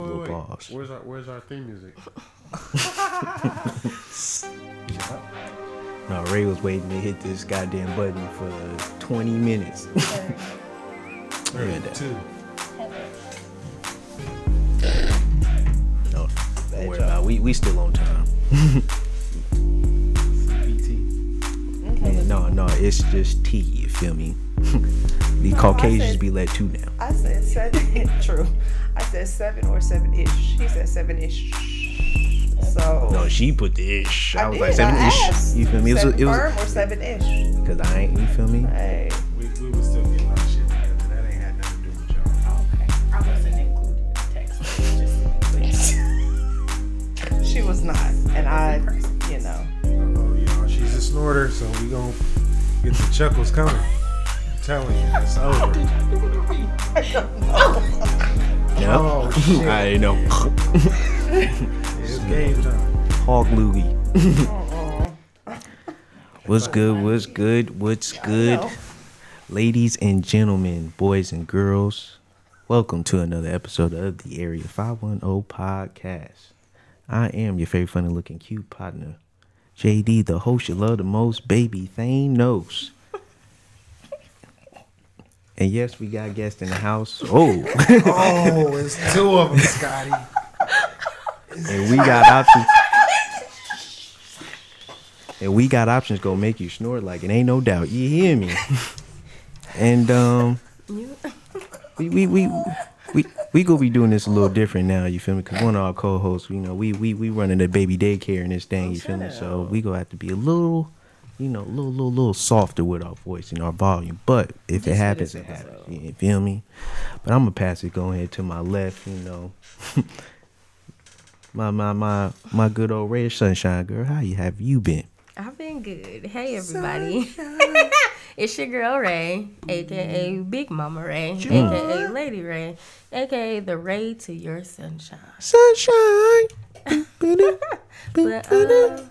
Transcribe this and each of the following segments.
Little wait. pause. Where's our Where's our theme music? No, Ray was waiting to hit this goddamn button for 20 minutes. Look at that. Two. No, bad job. We, we still on time. Yeah, no, no, it's just T, you feel me? The No, Caucasians said- be let to now. I said seven. True. I said seven or seven ish. He said seven ish. So. No, she put the ish. I, I was did. like seven I ish. asked. You feel me? It was, seven it was firm or seven ish. because I ain't. You feel me? Hey. We, we was still getting our shit together. That ain't had nothing to do with y'all. Okay. I wasn't included in the text. Just She was not, and I, you know. Oh, y'all, she's a snorter, so we gonna get the chuckles coming. Telling you, it's over. I don't know. Yeah. Oh shit! I know. it's game time. Hog loogie. Uh-uh. What's good? What's good? What's good? Ladies and gentlemen, boys and girls, welcome to another episode of the Area 510 podcast. I am your favorite funny looking cute partner, JD, the host you love the most, baby Thane knows. And yes, we got guests in the house. Oh, Oh, it's two of them, Scotty. and we got options. And we got options gonna make you snort like it ain't no doubt. You hear me? And um, we we we we we gonna be doing this a little different now. You feel me? Cause one of our co-hosts, you know, we we we running the baby daycare and this thing. You feel me? So we gonna have to be a little, you know, a little little little softer with our voice and our volume. But if it happens, it happens. You feel me? But I'm gonna pass it. Go ahead to my left. You know. My my my my good old red sunshine girl, how you have you been? I've been good. Hey everybody. it's your girl Ray, aka Big Mama Ray, aka Lady Ray, aka the Ray to your sunshine. Sunshine. But uh,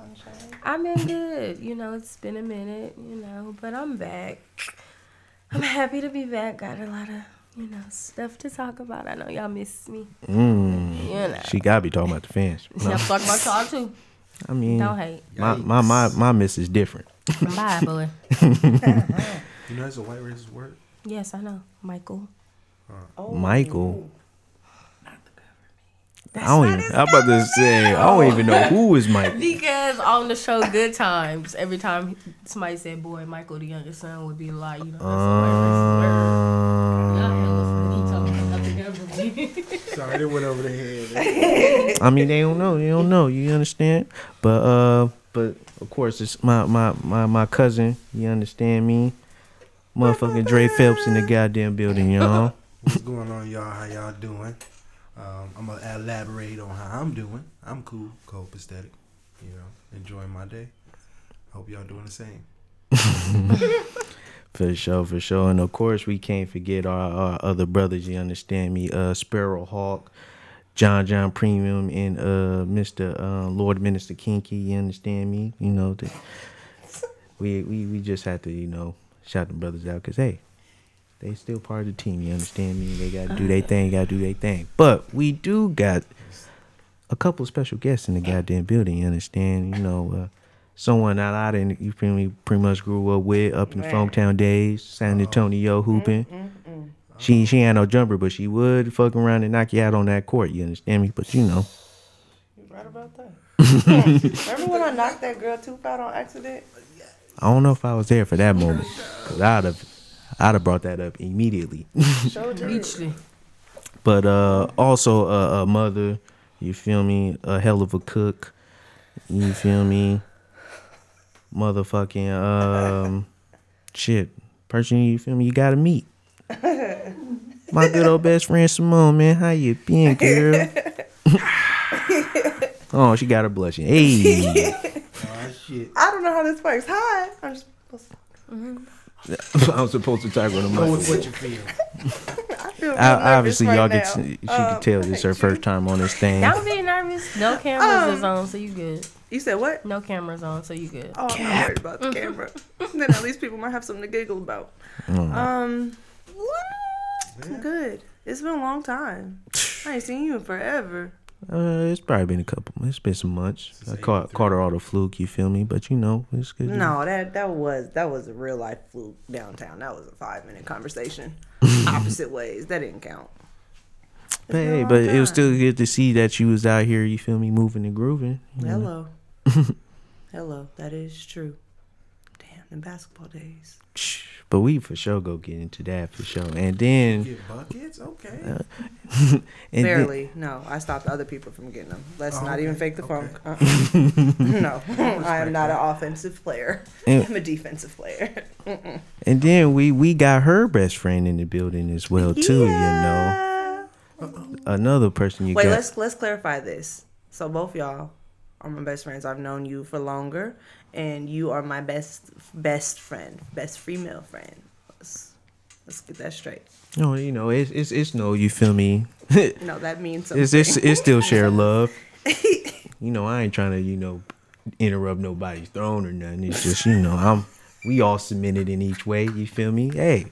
I've been good. You know, it's been a minute, you know, but I'm back. I'm happy to be back. Got a lot of, you know, stuff to talk about. I know y'all miss me. Mm, You know. she gotta be talking about the fans. No, Y'all talk about y'all too. I mean, Don't hate. my, my my my miss is different. Bye, boy. You know it's a white racist word. Yes, I know. Michael. Oh. Michael. I don't even. I'm about to say I don't even know who is Mike. Because on the show Good Times, every time somebody said boy, Michael the youngest son would be like. You know, that's a white racist word. Y'all hella funny. He told me nothing ever be. Sorry, they went over the head. I mean, they don't know. They don't know. You understand? But uh, but of course, it's my my my my cousin. You understand me? Motherfucking Dre Phelps in the goddamn building, y'all. What's going on, y'all? How y'all doing? Um, I'm gonna elaborate on how I'm doing. I'm cool, copacetic. You know, enjoying my day. Hope y'all doing the same. For sure, for sure. And of course, we can't forget our, our other brothers, you understand me? Uh Sparrow Hawk, John John Premium, and uh Mr. Uh, Lord Minister Kinky, you understand me? You know, the, we, we we just had to, you know, shout the brothers out because hey, they still part of the team, you understand me? They gotta do their thing, gotta do their thing. But we do got a couple of special guests in the goddamn building, you understand? You know, uh someone that I didn't you feel me pretty much grew up with up in the Man. Funktown days, San Antonio mm-hmm, hooping. Mm-hmm, mm-hmm. She she ain't no jumper, but she would fuck around and knock you out on that court. You understand me? But you know, You right about that. Remember when I knocked that girl tooth out on accident? I don't know if I was there for that moment, cause I'd have I'd have brought that up immediately. Showed but uh, also a, a mother, you feel me? A hell of a cook, you feel me? Motherfucking um, shit, person you feel me? You gotta meet. My good old best friend Simone, man, how you been, girl? oh, she got her blushing. Hey, Oh shit! I don't know how this works. Hi. I'm just. I'm supposed to talk with Go him. with what you feel. I feel real I, obviously, nervous y'all get now. to, she Um, can tell this her first time on this thing. Don't be nervous. No cameras is Um, on, so you good. You said what? No cameras on, so you good. Oh, I'm not worried about the camera. then at least people might have something to giggle about. Mm. Um, I'm good. It's been a long time. I ain't seen you in forever. Uh, it's probably been a couple. It's been some months. I caught caught her all the fluke. You feel me? But you know, it's good. No, that that was that was a real life fluke downtown. That was a five minute conversation, opposite ways. That didn't count. But hey, but it was still good to see that you was out here. You feel me? Moving and grooving. Hello, hello. That is true. Damn, in basketball days. But we for sure go get into that for sure. And then, Get buckets, okay. and then- Barely. no, I stopped other people from getting them. Let's Oh, not even fake the okay. funk. Uh-uh. no, I am not an offensive player. And- I'm a defensive player. and then we we got her best friend in the building as well too. You know, Yeah. another person you Wait, got. let's let's clarify this. So both y'all are my best friends. I've known you for longer, and you are my best best friend, best female friend. Let's let's get that straight. No, you know, it's it's it's no. You feel me? No, that means something. it's it's it's still share love. you know, I ain't trying to you know interrupt nobody's throne or nothing. It's just you know, I'm we all submitted in each way. You feel me? Hey,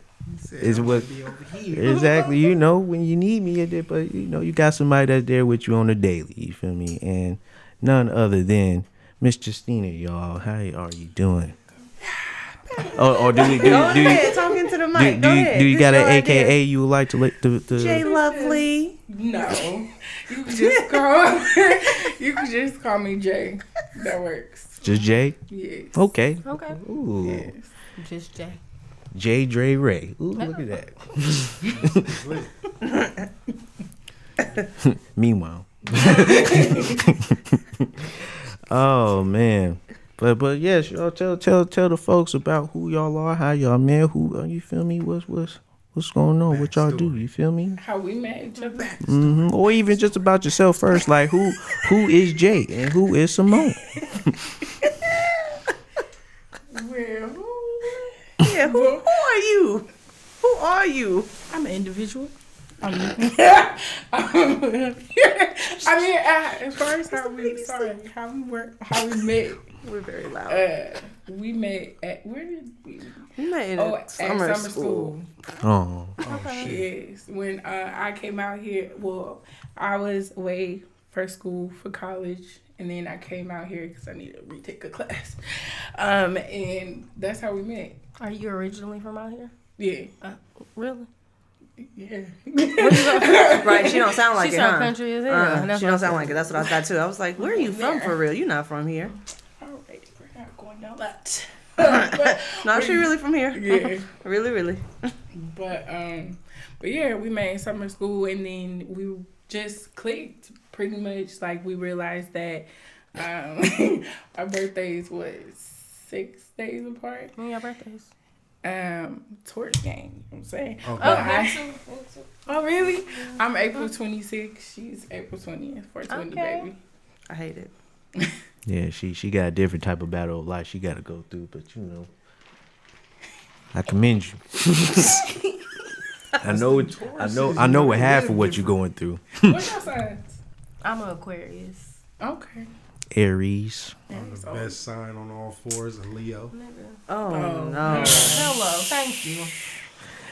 is what gonna be over here. exactly you know when you need me, it- but you know you got somebody that's there with you on the daily. You feel me? And none other than Miss Justina, y'all. How are you doing? Oh, or do we do, Go do, you- ahead, talk into the do, mic. do, Go you, ahead. do you This got your an idea. AKA you would like to like to, to Jay Lovely. No, you can just call. you can just call me Jay. That works. just Jay? Yes. Okay. Okay. Ooh. Yes. Just Jay. J. Dre Ray. Ooh, look at that. Meanwhile. oh man. But but yes, y'all tell tell tell the folks about who y'all are, how y'all man, who uh, you feel me? What's what's what's going on? What y'all do? You feel me? How we met each other. Mm-hmm. Or even just about yourself first, like who who is Jay and who is Simone? Well, Yeah, who, who are you? Who are you? I'm an individual. I'm, I mean, as far as how we sorry, how we work, how we met. We're very loud. Uh, we met at where did we? we met in Oh, a at summer, summer school. school. Oh, Yes, when uh, I came out here, well, I was away for school for college, and then I came out here because I needed to retake a class. Um, and that's how we met. Are you originally from out here? Yeah, Uh, really? Yeah. Right, she don't sound like she it, sound huh? country as hell. Uh, she don't sound like it. That's what I thought too. I was like, "Where are you from for real? You're not from here." Alright, we're not going down that. No, she really from here. yeah, Really, really. but um, but yeah, we made summer school, and then we just clicked pretty much. Like we realized that um, our birthdays was six days apart. When your birthdays? Um torch game. You know what I'm saying. Okay. But I- oh really? I'm April 26th. She's April 20th. 420 Okay. baby. I hate it. yeah. She she got a different type of battle of life she got to go through, but you know, I commend you. I know it, I know I know what half of what you're going through. What's your signs? I'm an Aquarius. Okay. Aries. I'm the best sign on all fours, a Leo. Oh, Oh, no. Hello, thank you.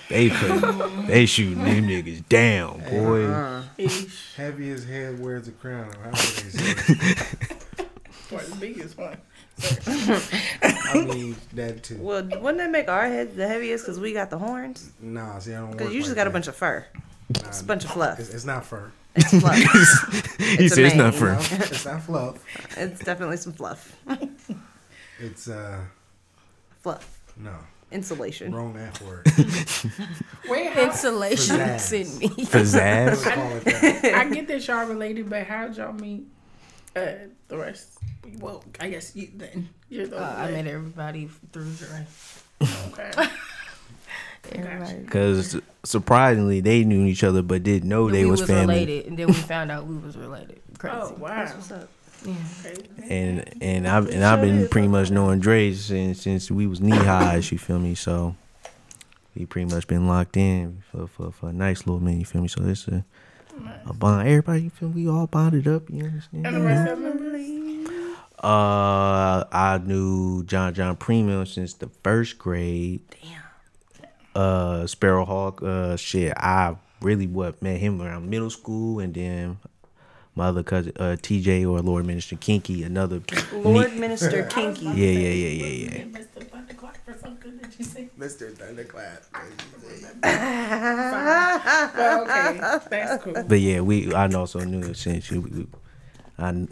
They put, they shooting them niggas down, boy. Uh, Ish. Heavy as head wears a crown. How would they say? The biggest one. I mean that too. well, wouldn't that make our heads the heaviest because we got the horns? Nah, see, I don't. Because work you just like got a bunch of fur. Nah, It's a bunch of fluff. It's, it's not fur. It's fluff. He It's a said it's not mane. for it's not fluff. it's definitely some fluff. It's uh Fluff. no Insulation. wrong that word. Wait, how, Insulation Pizzazz. send me. pizzazz. Let's call it that. I get that y'all related, but how'd y'all meet uh, the rest? Well, I guess you then. You're the Uh, I met everybody through Dre. that- Okay. Everybody. Because surprisingly, they knew each other but didn't know they we was, was family. related, and then we found out we was related. Crazy. Oh wow. That's what's up. Yeah. And and I've and I've been pretty much knowing Dre since since we was knee highs. You feel me? So we pretty much been locked in for for, for a nice little minute. You feel me? So it's a, a bond. Everybody, you feel me? We all bonded up. You understand? And the rest of them. Uh, I knew John John Premium since the first grade. Damn. Uh, Sparrowhawk. Uh, shit. I really what met him around middle school, and then my other cousin uh, TJ or Lord Minister Kinky, another Lord neat- Minister Kinky. Yeah, yeah, yeah, yeah, yeah. Mr. Thunderclap or something that you say. Mr. Thunderclap. Well, okay, that's cool. But yeah, we I also knew him since we, we- I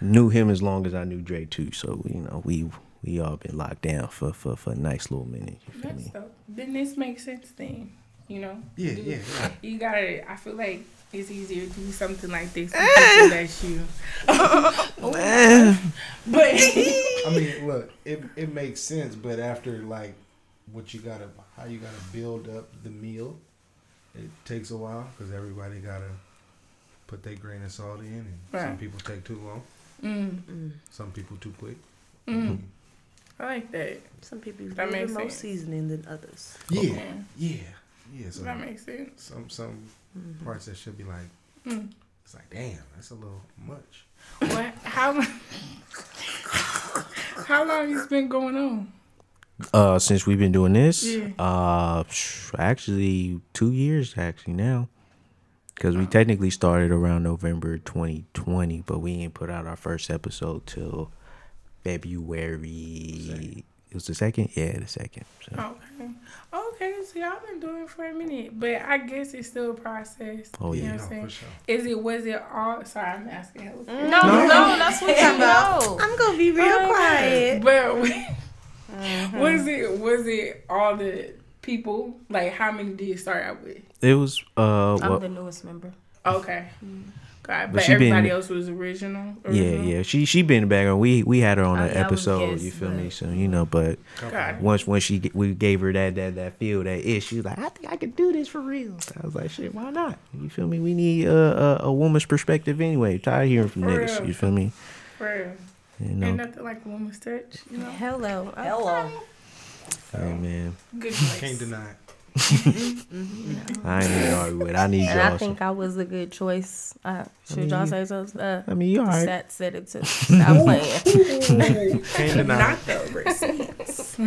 knew him as long as I knew Dre too. So you know we we all been locked down for for for a nice little minute. You feel That's me? dope. Then this makes sense then. You know? Yeah, Do- yeah, yeah. You gotta I feel like it's easier to do something like this with people that you but I mean, look, it it makes sense, but after like what you gotta, how you gotta build up the meal, it takes a while because everybody gotta put their grain of salt in, and some people take too long, mm, some people too quick. mm, I like that. Some people use a That little makes more sense. seasoning than others. Yeah, Yeah. yeah, yeah. So That makes sense. some some parts that should be like, Mm. it's like, damn, that's a little much. What how how long has been going on? Uh, since we've been doing this, Yeah. uh, actually two years actually now, because we technically started around November 2020, but we ain't put out our first episode till February. It was the second, yeah, the second. So. Okay. Okay, so y'all been doing it for a minute. But I guess it's still a process. Oh, You yeah. know no, what I'm saying? for sure. Is it was it all sorry, I'm asking hella No, no, that's what you know. I'm gonna be real quiet. But was it was it all the people? Like how many did you start out with? It was uh, I'm well, the newest member. Okay. God, But but, she been- everybody else was original. yeah, original? yeah. She she been in the background. We we had her on Oh, an yeah, I was episode. guest, you feel but- me? So you know, but Got it. once once she we gave her that that that feel that ish, she was like, I think I could do this for real. I was like, shit, why not? You feel me? We need a a, a woman's perspective anyway. Tired of hearing from For niggas. real. You feel me? For real. You know? Ain't nothing like a woman's touch, you know? Hello. Hello. hey oh, man, Good choice. Can't deny it. I ain't even argue with. I need And y'all. I think I was a good choice. Uh, should mean, y'all say so? Uh, I mean, you alright. Sat said it to stop playing. Can't deny not it. the receipts.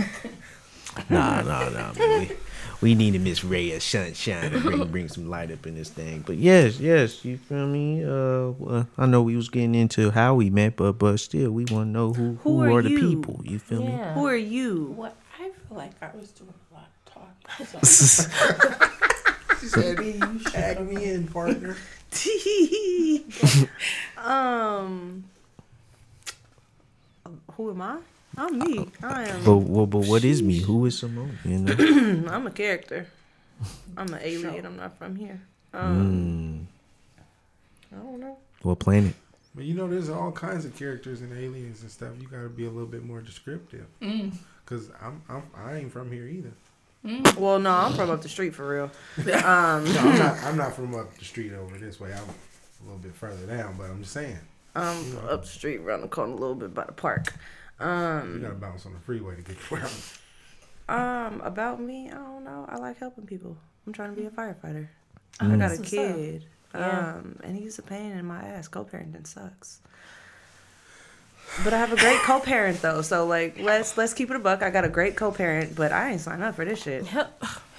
Nah, nah, nah. Man. We, we need a Miss Ray of sunshine to bring bring some light up in this thing. But yes, yes, you feel me? Uh, well, I know we was getting into how we met, but but still, we want to know who who, Who are are, the people. You feel me? Who are you? What I feel like I was doing a lot of talking. So. She said, "You shag me in, partner." um, who am I? I'm me. I am. But, well, but what is me? Who is Simone? You know. I'm a character. I'm an alien. I'm not from here. Um, Mm, I don't know. what planet? But you know, there's all kinds of characters and aliens and stuff. You gotta be a little bit more descriptive. Mm. Cause I'm, I'm I ain't from here either. Well, no, I'm from up the street for real. Um, No, I'm not. I'm not from up the street over this way. I'm a little bit further down. But I'm just saying, I'm from up the street, around the corner, a little bit by the park. you Um, gotta bounce on the freeway to get to where I'm. um, about me, I don't know. I like helping people. I'm trying to be a firefighter. I Mm. got a That's what's up. kid. Yeah. Um, and he's a pain in my ass. Co-parenting sucks. But I have a great co-parent though, so like let's let's keep it a buck. I got a great co-parent, but I ain't signed up for this shit.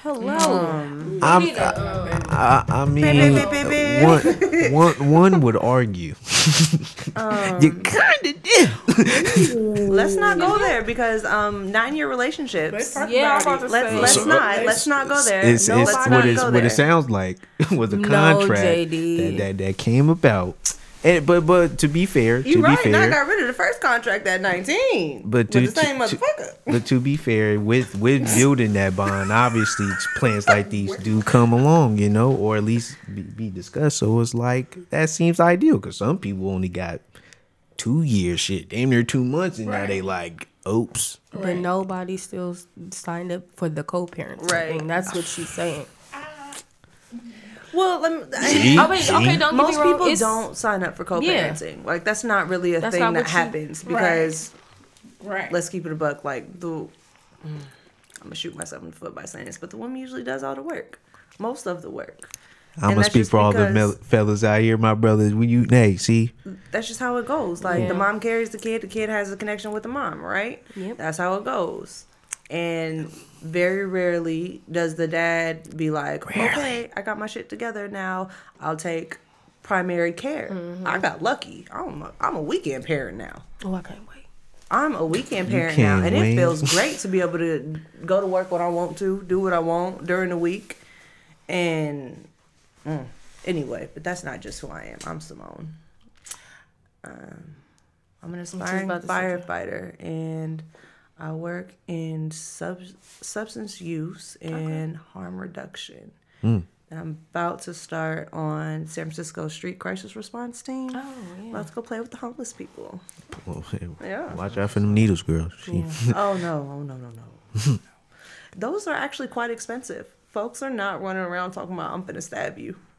Hello. Um, I'm, Need a, uh, I, I mean, Beep, beep, beep, beep, one, one, one would argue. um, you kind of did. let's not go there because um nine year relationships. Let's Yeah, I'm about about it. to Let's let's So- not let's not go there. It's, no, it's let's what not it's go what there. it sounds like was a No, contract JD. that, that that came about. And but but to be fair, You to right, be and I got rid of the first contract at 19. But with to- the same to- to- motherfucker. but to be fair, with with building that bond, obviously plans like these do come along, you know, or at least be, be discussed. So it's like that seems ideal because some people only got two years, shit, damn near two months, and now they like, oops. But nobody still signed up for the co-parent Right. thing. That's what she's saying. Well, let me, See? I mean, See? okay, don't get most me wrong. people it's- don't sign up for co-parenting. Like that's not really a That's thing that what you- happens because Right. let's keep it a buck. Like the, mm, I'm gonna shoot myself in the foot by saying this, but the woman usually does all the work, most of the work. I'm And gonna speak for all the mel- fellas out here, my brothers. When you, hey, see, That's just how it goes. Like Yeah. the mom carries the kid, the kid has a connection with the mom, right? Yep. That's how it goes. And very rarely does the dad be like, okay, I got my shit together now. I'll take primary care. I got lucky. I'm a, I'm a weekend parent now. Oh, I can't wait. I'm a weekend parent now, and wait. it feels great to be able to go to work when I want to, do what I want during the week, and mm, anyway. But that's not just who I am. I'm Simone. Um, I'm an aspiring about to say. firefighter, and I work in sub- substance use and harm reduction. Hmm. And I'm about to start on San Francisco Street Crisis Response Team. Oh, yeah. About to go play with the homeless people. Well, Yeah. Watch out for them needles, girl. She, oh no, oh no, no, no. Those are actually quite expensive. Folks are not running around talking about I'm gonna stab you.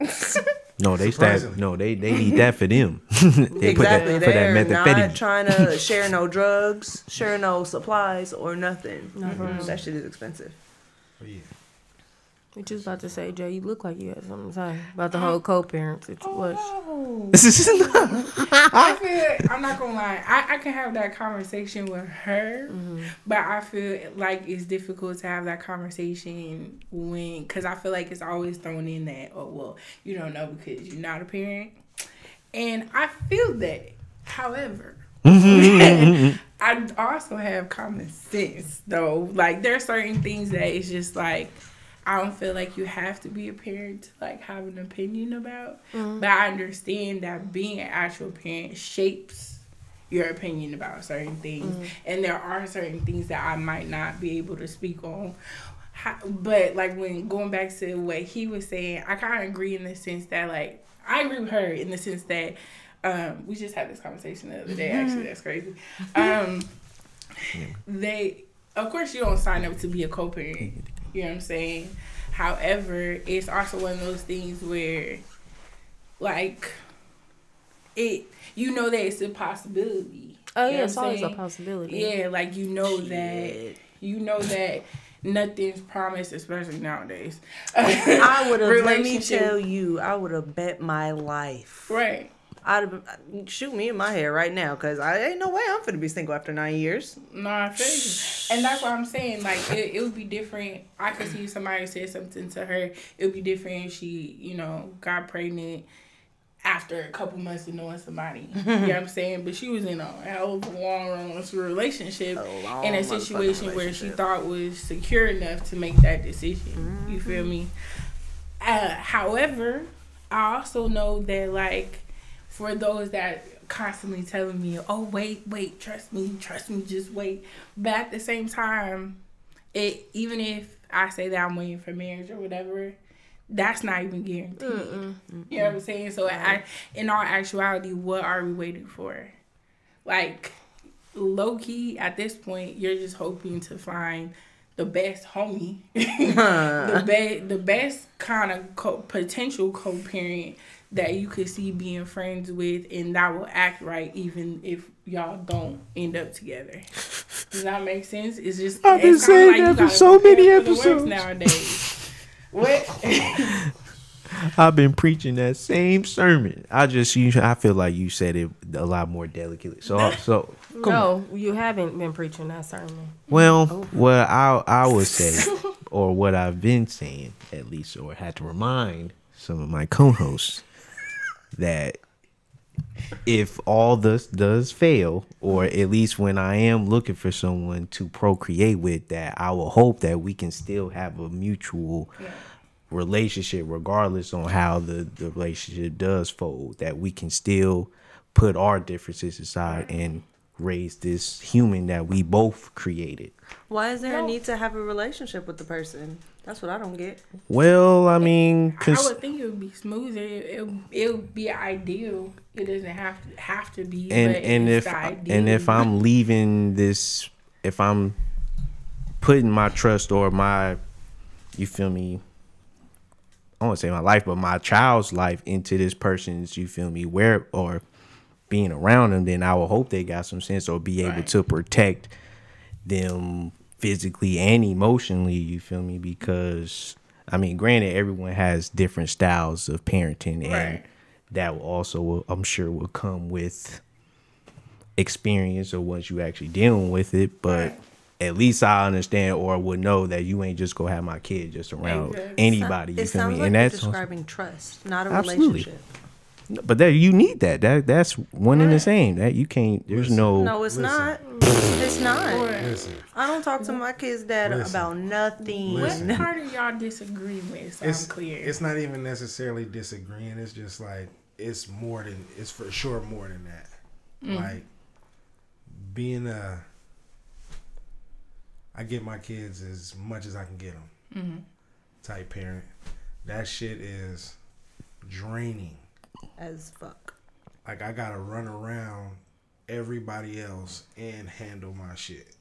No, they stab. No, they they need that for them. they put that exactly. for that They're not methamphetamine. trying to share no drugs, share no supplies or nothing. Mm-mm, That shit is expensive. But yeah. We just about to say, Jay, you look like you had something to say about the whole co-parent situation. Oh. I feel I'm not gonna lie. I, I can have that conversation with her, mm-hmm. but I feel like it's difficult to have that conversation when because I feel like it's always thrown in that oh well you don't know because you're not a parent, and I feel that. However. Mm-hmm. I also have common sense though. Like there are certain things that it's just like I don't feel like you have to be a parent to like have an opinion about. But I understand that being an actual parent shapes your opinion about certain things. And there are certain things that I might not be able to speak on. But like when going back to what he was saying, I kind of agree in the sense that like I agree with her in the sense that um, we just had this conversation the other day. Actually, that's crazy. Um, they, of course, you don't sign up to be a co-parent. You know what I'm saying? However, it's also one of those things where, like, it you know that it's a possibility. Oh You know yeah, it's I'm always a possibility. Yeah, like you know that you know that nothing's promised, especially nowadays. I would have. Let me tell you, I would have bet my life. Right. I'd shoot me in my head right now, cause I ain't no way I'm gonna be single after nine years. No, I feel you. And that's what I'm saying. Like, it, it would be different. I could see somebody say something to her. It would be different if she, you know, got pregnant after a couple months of knowing somebody. you know what I'm saying? But she was in a hell of a long run relationship A in a situation where she thought was secure enough to make that decision. You feel me? Uh, however, I also know that like for those that constantly telling me, "Oh wait, wait, trust me, trust me, just wait," but at the same time, it even if I say that I'm waiting for marriage or whatever, that's not even guaranteed. You know what I'm saying? So I, in all actuality, what are we waiting for? Like low key at this point, you're just hoping to find the best homie, the best, the best kind of co- potential co-parent that you could see being friends with, and that will act right even if y'all don't end up together. Does that make sense? It's just I've been saying you that for so many for episodes. nowadays. What? I've been preaching that same sermon. I just you I feel like you said it a lot more delicately. So so No, you haven't been preaching that sermon. well oh. what I I would say or what I've been saying at least or had to remind some of my co-hosts that if all this does fail or at least when I am looking for someone to procreate with that I will hope that we can still have a mutual relationship regardless on how the, the relationship does fold that we can still put our differences aside and raise this human that we both created Why is there No. a need to have a relationship with the person? That's what I don't get. well i mean I would think it would be smoother. It it, it would be ideal. It doesn't have to have to be. and but and if the and if i'm leaving this if i'm putting my trust or my you feel me i won't say my life but my child's life into this person's you feel me where or being around them then i will hope they got some sense or be able Right. to protect them physically and emotionally you feel me because i mean granted everyone has different styles of parenting and Right. that will also i'm sure will come with experience or once you actually dealing with it but Right. at least I understand or would know that you ain't just gonna have my kid just around Exactly. anybody. You it feel me? like and you're that's describing trust, not a Absolutely. relationship. But there you need that. That that's one and the same. That you can't. There's no. No, it's Listen. not. It's not. Listen, I don't talk to my kids' dad Listen. about nothing. what part of y'all disagree with? So it's I'm clear. It's not even necessarily disagreeing. It's just like it's more than it's for sure more than that. Like being a, I get my kids as much as I can get them. Mm-hmm. Type parent. That shit is draining. As fuck. Like I gotta run around everybody else and handle my shit.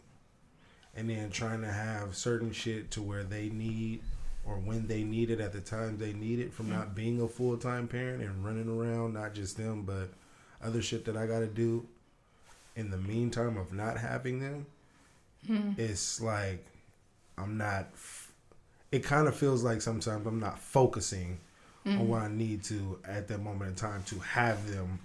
And then trying to have certain shit to where they need or when they need it at the time they need it from not being a full time parent and running around, not just them, but other shit that I gotta do in the meantime of not having them. Hmm. It's like I'm not f- it kind of feels like sometimes I'm not focusing on mm-hmm. what I need to at that moment in time to have them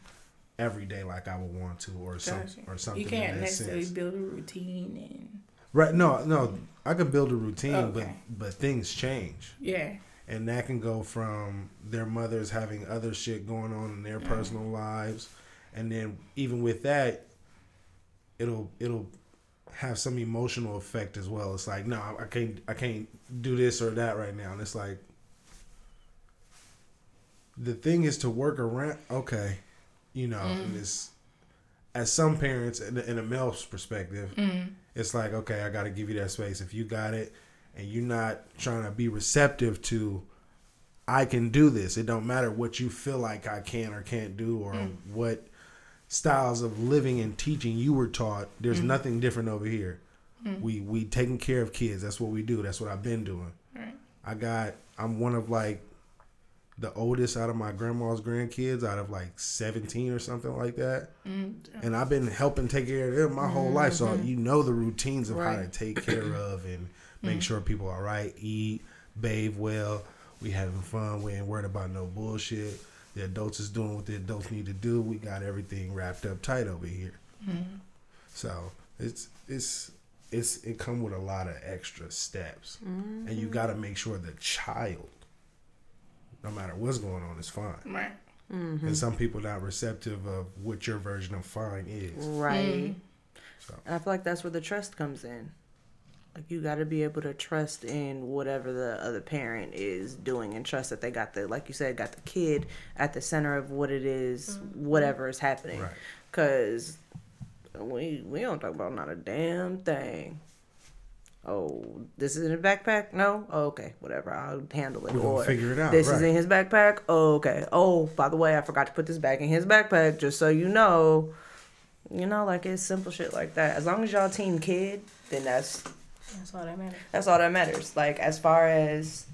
every day like I would want to or some or something. You can't necessarily sense. build a routine and Right? No, no. I could build a routine, Okay. but but things change, yeah. and that can go from their mothers having other shit going on in their mm. personal lives, and then even with that, it'll it'll have some emotional effect as well. It's like, no, I can't I can't do this or that right now, and it's like. The thing is to work around. Okay, you know, mm. and it's as some parents in, in a male's perspective, mm. it's like okay, I got to give you that space. If you got it, and you're not trying to be receptive to, I can do this. It don't matter what you feel like I can or can't do, or mm. what styles of living and teaching you were taught. There's nothing different over here. We we taking care of kids. That's what we do. That's what I've been doing. Right. I got. I'm one of like the oldest out of my grandma's grandkids, out of like 17 or something like that. Mm. And I've been helping take care of them my whole life. So mm-hmm. you know the routines of how to take care of and make mm. sure people are right, eat, bathe well. We having fun. We ain't worried about no bullshit. The adults is doing what the adults need to do. We got everything wrapped up tight over here. Mm-hmm. So it's it's it's it come with a lot of extra steps, mm-hmm. and you got to make sure the child, no matter what's going on, is fine. Right. Mm-hmm. And some people not receptive of what your version of fine is. Right. Mm. So And I feel like that's where the trust comes in. Like you got to be able to trust in whatever the other parent is doing, and trust that they got the, like you said, got the kid at the center of what it is, mm-hmm. whatever is happening. Right. Cause we we don't talk about not a damn thing. Oh, this is in a backpack? No? Oh, okay, whatever. I'll handle it. We're gonna or figure it out, This is in his backpack? Oh, okay. Oh, by the way, I forgot to put this back in his backpack, just so you know. You know, like it's simple shit like that. As long as y'all team kid, then that's That's all that matters. that's all that matters. Like as far as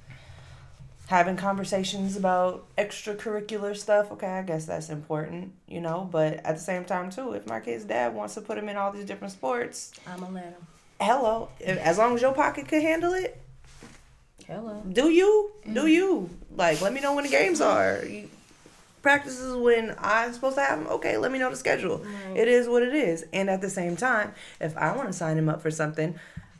having conversations about extracurricular stuff, okay, I guess that's important, you know. But at the same time, too, if my kid's dad wants to put him in all these different sports, I'ma let him. Hello, as long as your pocket could handle it, Hello. do you? Do mm-hmm. you? Like, let me know when the games are. You, practices when I'm supposed to have them. Okay, let me know the schedule. Right. It is what it is. And at the same time, if I want to sign him up for something,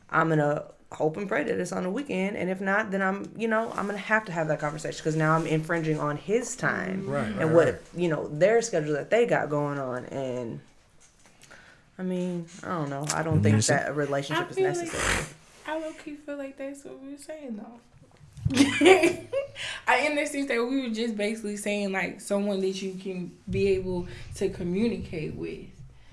I'm gonna hope and pray that it's on the weekend. And if not, then I'm, you know, I'm gonna have to have that conversation because now I'm infringing on his time Right, and right, what right. you know their schedule that they got going on. And I mean, I don't know. I don't think that a relationship I is feel like- necessary. I low key feel like that's what we were saying though. I in the sense that we were just basically saying like someone that you can be able to communicate with,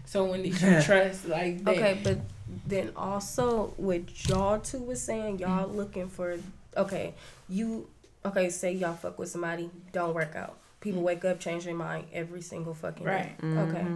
someone that you trust like that. Okay, but then also what y'all two was saying, y'all Mm-hmm. looking for okay, you okay, say y'all fuck with somebody, don't work out. People wake up, change their mind every single fucking Right. day. Okay.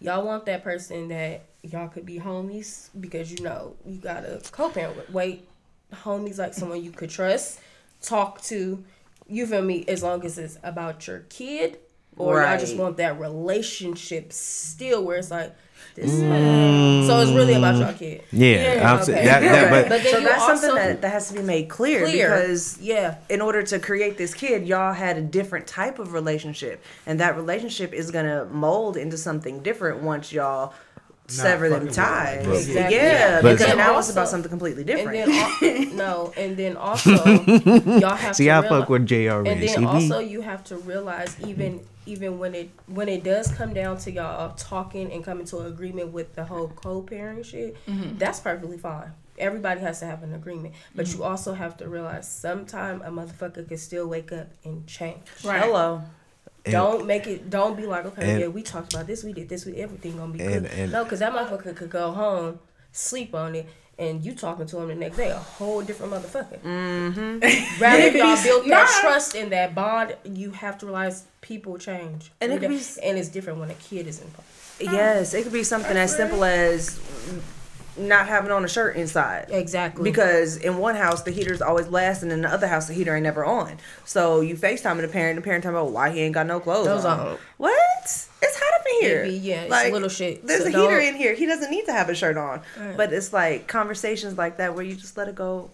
Y'all want that person that y'all could be homies because you know you got a co parent with. Wait, homies like someone you could trust, talk to, you feel me, as long as it's about your kid. Or y'all just want that relationship still where it's like this mm. so it's really about your kid. Yeah, Yeah, I'm sa- okay. that, that, but But then so you that's something that, that has to be made clear, Clear. because Yeah. in order to create this kid, y'all had a different type of relationship, and that relationship is gonna mold into something different once y'all sever them ties. them. Exactly. Yeah, But- because And now it's about something completely And different. then al- no, and then also y'all have See, to I realize, fuck with Jay and then also you have to realize even even when it when it does come down to y'all talking and coming to an agreement with the whole co-parenting shit, mm-hmm. that's perfectly fine. Everybody has to have an agreement, but you mm-hmm. also have to realize sometime a motherfucker can still wake up and change. Right. Hello. And- don't make it. Don't be like, okay, and- yeah, we talked about this, we did this, we everything gonna be And- good. no, because that motherfucker could go home, sleep on it, and you talking to him the next day, a whole different motherfucker. Mm-hmm. Rather y'all built that Nah. trust and that bond, you have to realize people change, And it could be and it's different when a kid is involved. Yes, it could be something as simple as not having on a shirt inside. Exactly. Because in one house the heater's always lasting, and in the other house the heater ain't never on. So you FaceTime the parent, the parent talking about why he ain't got no clothes Those on. on. What? It's hot up in here. It be- yeah, it's little shit. There's So a heater in here. He doesn't need to have a shirt on. Right. But it's like conversations like that where you just let it go.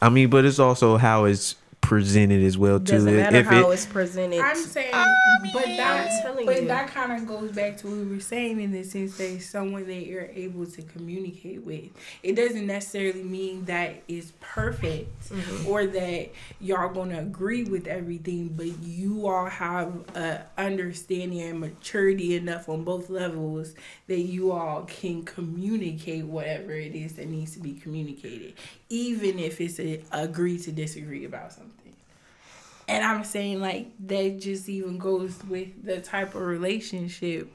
I mean, but it's also how it's presented as well too. doesn't matter if how it, it's presented. I'm saying, but that, but you. that kind of goes back to what we were saying in the sense that it's someone that you're able to communicate with. It doesn't necessarily mean that it's perfect Mm-hmm. or that y'all gonna agree with everything, but you all have a understanding and maturity enough on both levels that you all can communicate whatever it is that needs to be communicated, even if it's a agree to disagree about something. And I'm saying like that just even goes with the type of relationship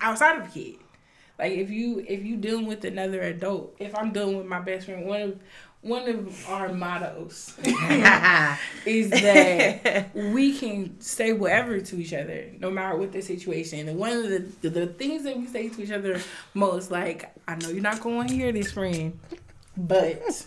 outside of a kid. Like if you if you dealing with another adult, if I'm dealing with my best friend, one of one of our mottos is that we can say whatever to each other, no matter what the situation. And one of the, the the things that we say to each other most, like, I know you're not going to hear this, friend, but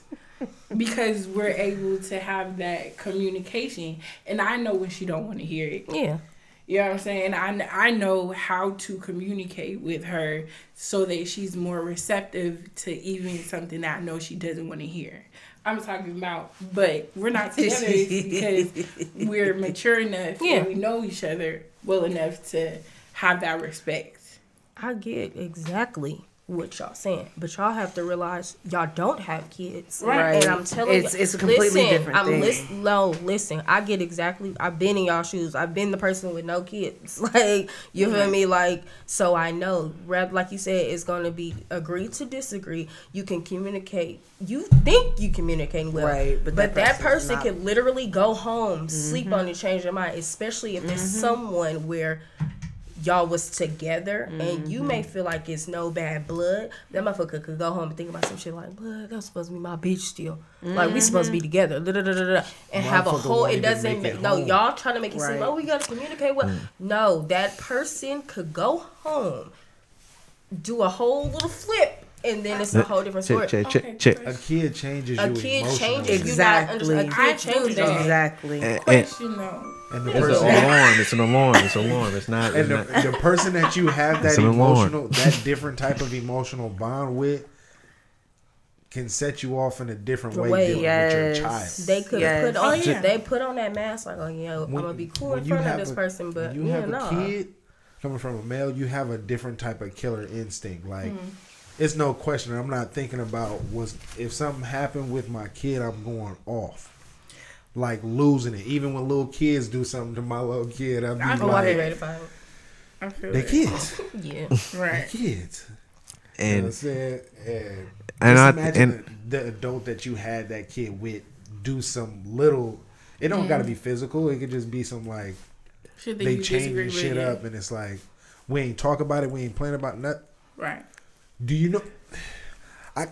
because we're able to have that communication, and I know when she don't want to hear it. yeah. You know what I'm saying? I, I know how to communicate with her so that she's more receptive to even something that I know she doesn't want to hear. I'm talking about, but we're not together because we're mature enough Yeah. and we know each other well enough to have that respect. I get exactly what y'all saying, but y'all have to realize y'all don't have kids, Right. And I'm telling It's- you, it's a completely listen, different I'm thing. lis- no, listen, I get exactly. I've been in y'all shoes. I've been the person with no kids. Like you feel me? Like so, I know. Rather, like you said, it's gonna be agree to disagree. You can communicate. You think you communicating well, Right, but But, that that person not. can literally go home, sleep mm-hmm. on it, change their mind. Especially if it's mm-hmm. someone where y'all was together and you may mm-hmm. feel like it's no bad blood, that motherfucker could go home and think about some shit like, blood, that's supposed to be my bitch still. Like we supposed to be mm-hmm. together. Da, da, da, da, da, and have a whole it doesn't make make it no, home. y'all trying to make it seem oh we gotta communicate with mm. no, that person could go home, do a whole little flip, and then it's a whole different story. check, check, Okay, check, check. A kid changes A you kid emotionally. changes you Exactly. not under, a I kid changes you. Exactly. And, and Question though. And the it's an person, alarm. It's an alarm. It's an alarm. It's not. and It's the, not the person that you have that an alarm. emotional, that different type of emotional bond with, can set you off in a different way, Way, yes. with your child. They could Yes. put on Oh, yeah. they put on that mask like oh yeah I'm gonna be cool in you front of this a- person but when you yeah have no a kid coming from a male, you have a different type of killer instinct. Like Mm-hmm. it's no question. I'm not thinking about was if something happened with my kid, I'm going off. Like losing it. Even when little kids do something to my little kid, I'd be I I like, be ready for it. I feel they that. kids. yeah They Right. kids. you know what I'm and saying? And, and just I imagine and the, the adult that you had that kid with do some little it don't gotta be physical, it could just be some like Shit that they you disagree changing shit with. up and it's like we ain't talk about it, we ain't playing about nothing. Right. Do you know I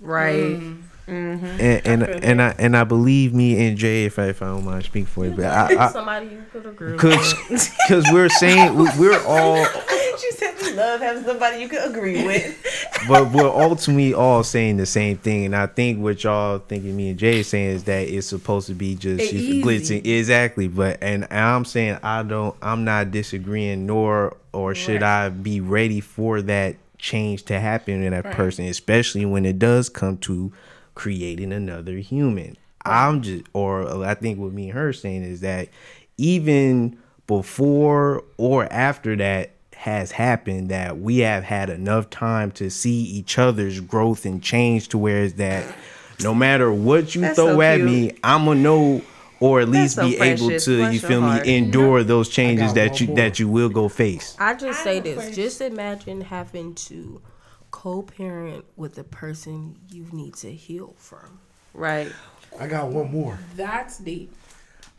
Right. Mm. Mm-hmm. and and, feel and I and I believe me and Jay if I, if I don't mind speaking for you, but I, I somebody you could agree cause cause we're saying we- we're all she said we love having somebody you can agree with. but we're ultimately all saying the same thing, and I think what y'all thinking me and Jay is saying is that it's supposed to be just It easy. blitzing exactly. But and I'm saying I don't, I'm not disagreeing, nor or should Right. I be ready for that change to happen in that Right. person, especially when it does come to creating another human. I'm just, or I think what me and her saying is that even before or after that has happened that we have had enough time to see each other's growth and change to where is that no matter what you That's throw so at cute. me, I'm gonna know or at least so be able to Bless you your feel heart. me endure those changes that you more. that you will go face. I just I say this. question. Just imagine having to co-parent with the person you need to heal from. Right. I got one more. That's deep.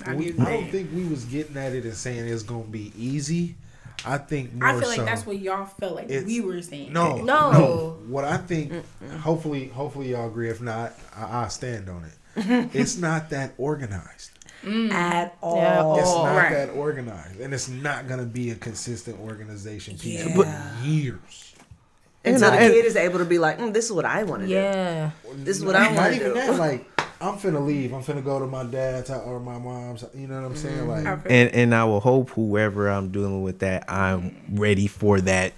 I We, give I don't think we was getting at it and saying it's gonna be easy. I think more I feel like so. that's what y'all felt like we were saying. no, No. What I think, hopefully, hopefully y'all agree. If not, I, I stand on it. it's not that organized. Mm. At all. It's not right. that organized, and it's not gonna be a consistent organization piece Yeah. for years. Until the And I- kid is able to be like, mm, this is what I want to do. Yeah. This is what I Not want to even do. that. Like, I'm finna leave. I'm finna go to my dad's or my mom's. You know what I'm saying? Like, I feel- And and I will hope whoever I'm dealing with that I'm ready for that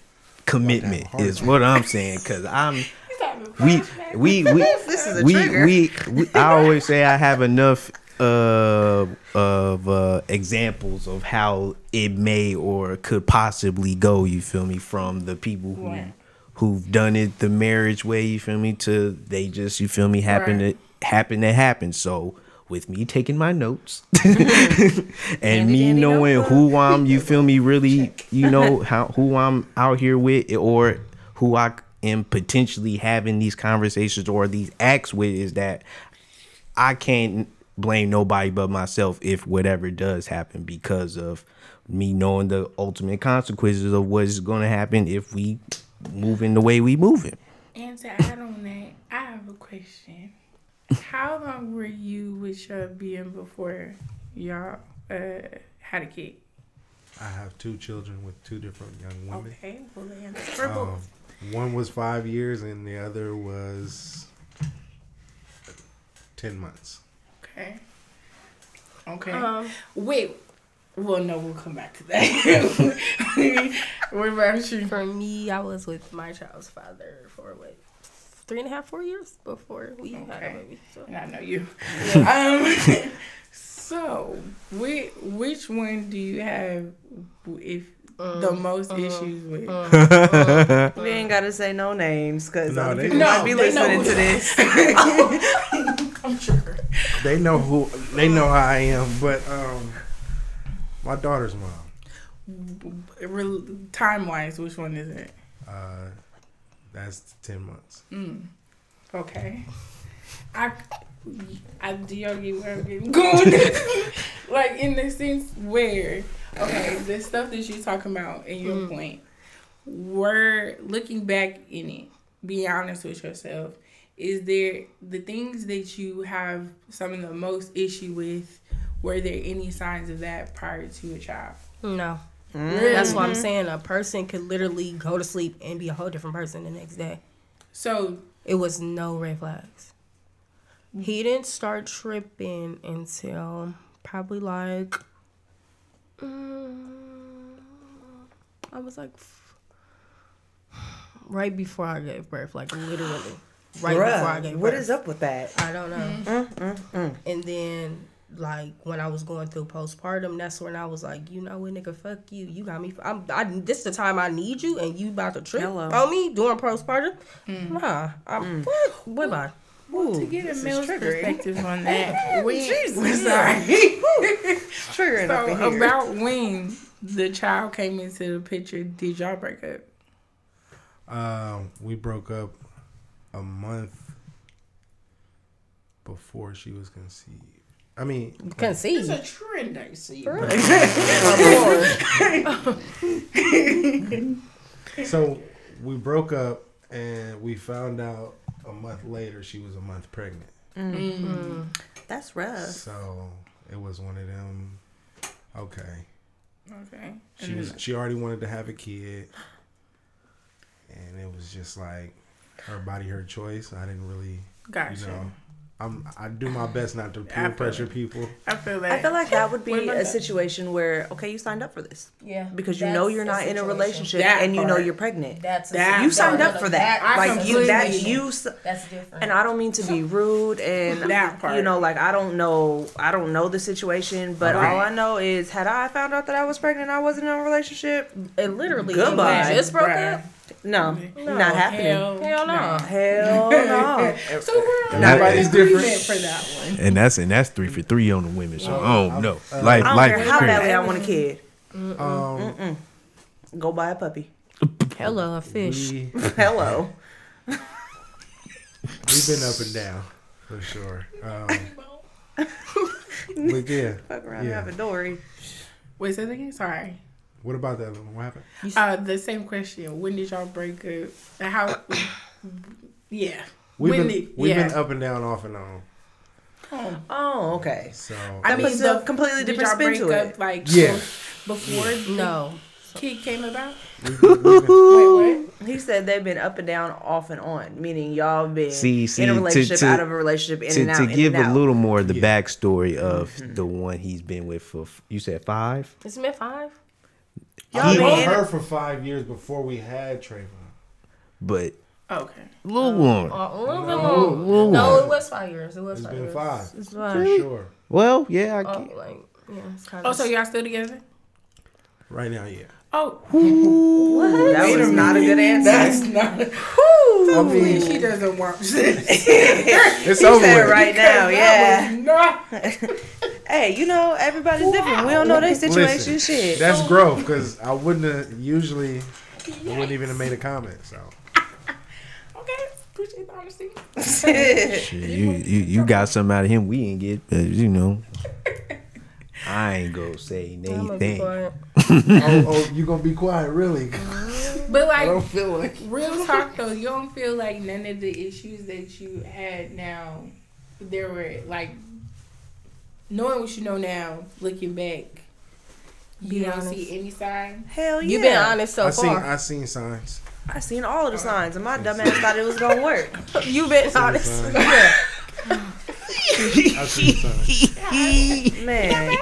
commitment heart is what I'm saying because I'm we we we This is a we, we we I always say I have enough uh of uh examples of how it may or could possibly go you feel me from the people who Right. Who've done it the marriage way you feel me to they just you feel me happen Right. to happen to happen. So with me taking my notes and me dandy knowing who I'm you feel me really you know how who I'm out here with or who I am potentially having these conversations or these acts with is that I can't blame nobody but myself if whatever does happen because of me knowing the ultimate consequences of what is going to happen if we move in the way we move it. And to add on that, I have a question. How long were you with your being before y'all uh, had a kid? I have two children with two different young women. Okay, well, the answer for Um, both. one was five years, and the other was ten months. Okay. Okay. Um, Wait. Well, no, we'll come back to that. what about you? for me, I was with my child's father for what three and a half, four years before we had a baby. So. And I know you. um, so, which, which one do you have if the most issues with? We ain't got to say no names because No, they- people No, might be listening to this. I'm sure. They know who. They know how I am, but um, my daughter's mom. Time wise, which one is it? Uh, that's ten months. Mm. Okay. I, I do y'all get where I'm getting going? like in the sense where, okay, the stuff that you're talking about and your point, we're looking back in it. Be honest with yourself. Is there the things that you have some of the most issue with? Were there any signs of that prior to a child? No. Really? That's what I'm mm-hmm. saying. A person could literally go to sleep and be a whole different person the next day. So It was no red flags. He didn't start tripping until probably like mm, I was like f- right before I gave birth, like literally right before I gave birth. is up with that? I don't know. Mm, mm, and then, like when I was going through postpartum, that's when I was like, you know what, nigga, fuck you. You got me. I'm. I, this is the time I need you, and you about to trip Hello. on me during postpartum. Nah, I'm. What? Bye bye. to get a this is male's perspective on that, we, Jesus. sorry. Triggering up in So here. about when the child came into the picture, did y'all break up? Um, we broke up a month before she was conceived. I mean, you can see. It's a trend I see. so we broke up, and we found out a month later she was a month pregnant. Mm-hmm. That's rough. So it was one of them. Okay, Okay. she was she already wanted to have a kid, and it was just like her body, her choice. I didn't really, Gotcha. you know, I'm I do my best not to I peer pressure it. people. I feel that. I feel like that would be What a that? situation where okay, you signed up for this Yeah. because you know you're a not in a relationship That and you know you're pregnant. That's a That you signed no, up no, for that. I like you that completely- you That's different. and I don't mean to be rude and That part. you know like I don't know I don't know the situation, but Right. all I know is had I found out that I was pregnant, I wasn't in a relationship. it literally. Goodbye. We just broke Bruh. up. No, No, not happening. Hell, Hell no. Hell no. So we're And that- everybody's Everybody's different. different for that one. And that's and that's three for three on the women. So I don't know. uh, Life, I don't life care how crazy. badly I want a kid. Um, Go buy a puppy. Hello, a fish. we Hello. we've been up and down for sure. Um, but yeah, Fuck around and Yeah. have a Dory. Wait, say that again. Sorry. What about that? one? What happened? Uh, the same question. When did y'all break up? How? yeah. We've when been did, we've yeah. been up and down, off and on. Oh, okay. So I mean, puts a but completely did different y'all spin break to up it. like Yeah. before the No. kid came about? we've been, we've been, Wait, what? He said they've been up and down, off and on, meaning y'all been See, see, in a relationship, to- out of a relationship, in To, and out. to in give and a out. little more of the Yeah. backstory of Mm-hmm. the one he's been with for you said five, It's been five. Y'all I been knew her for five years before we had Trayvon. but Okay. a little longer. Uh, a little bit No. long. No, it was five years. It was It's five been years. five. It's For sure. Well, yeah, I Oh, get, like yeah, it's kind Oh, of. so y'all still together? Right now, yeah. Oh, That Wait a was not a good answer. that's not. I Hopefully, mean, she doesn't watch this. it's He over said with. right now, yeah. No. Hey, you know everybody's different. We don't know their situation. Listen, Shit. That's growth because I wouldn't have usually. I wouldn't even have made a comment. So Okay. Appreciate the honesty. shit, you, you you got something out of him we ain't get, but you know, I ain't gonna say I'm gonna be anything. quiet. oh, oh, you gonna be quiet, really? But I like, don't feel like. real talk though, you don't feel like none of the issues that you had now, there were like, knowing what you know now, looking back, you Be don't honest. see any sign. Hell yeah. You've been honest so I seen far. I seen signs. I seen all of the signs, and my dumb ass thought it was gonna work. You've been honest. Signs. Yeah, I seen signs. man.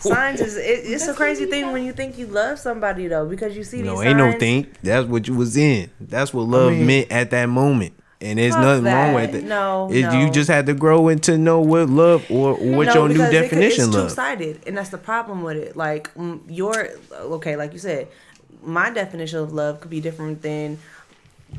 Signs is it, it's a crazy thing when you think you love somebody though, because you see these No, signs. ain't no think. That's what you was in. That's what love mean- meant at that moment. And there's Fuck nothing wrong with it. No, It- no. You just had to grow into know what love or, or what No, your new because it could- definition it's love. two sided, and that's the problem with it. Like your okay, like you said, my definition of love could be different than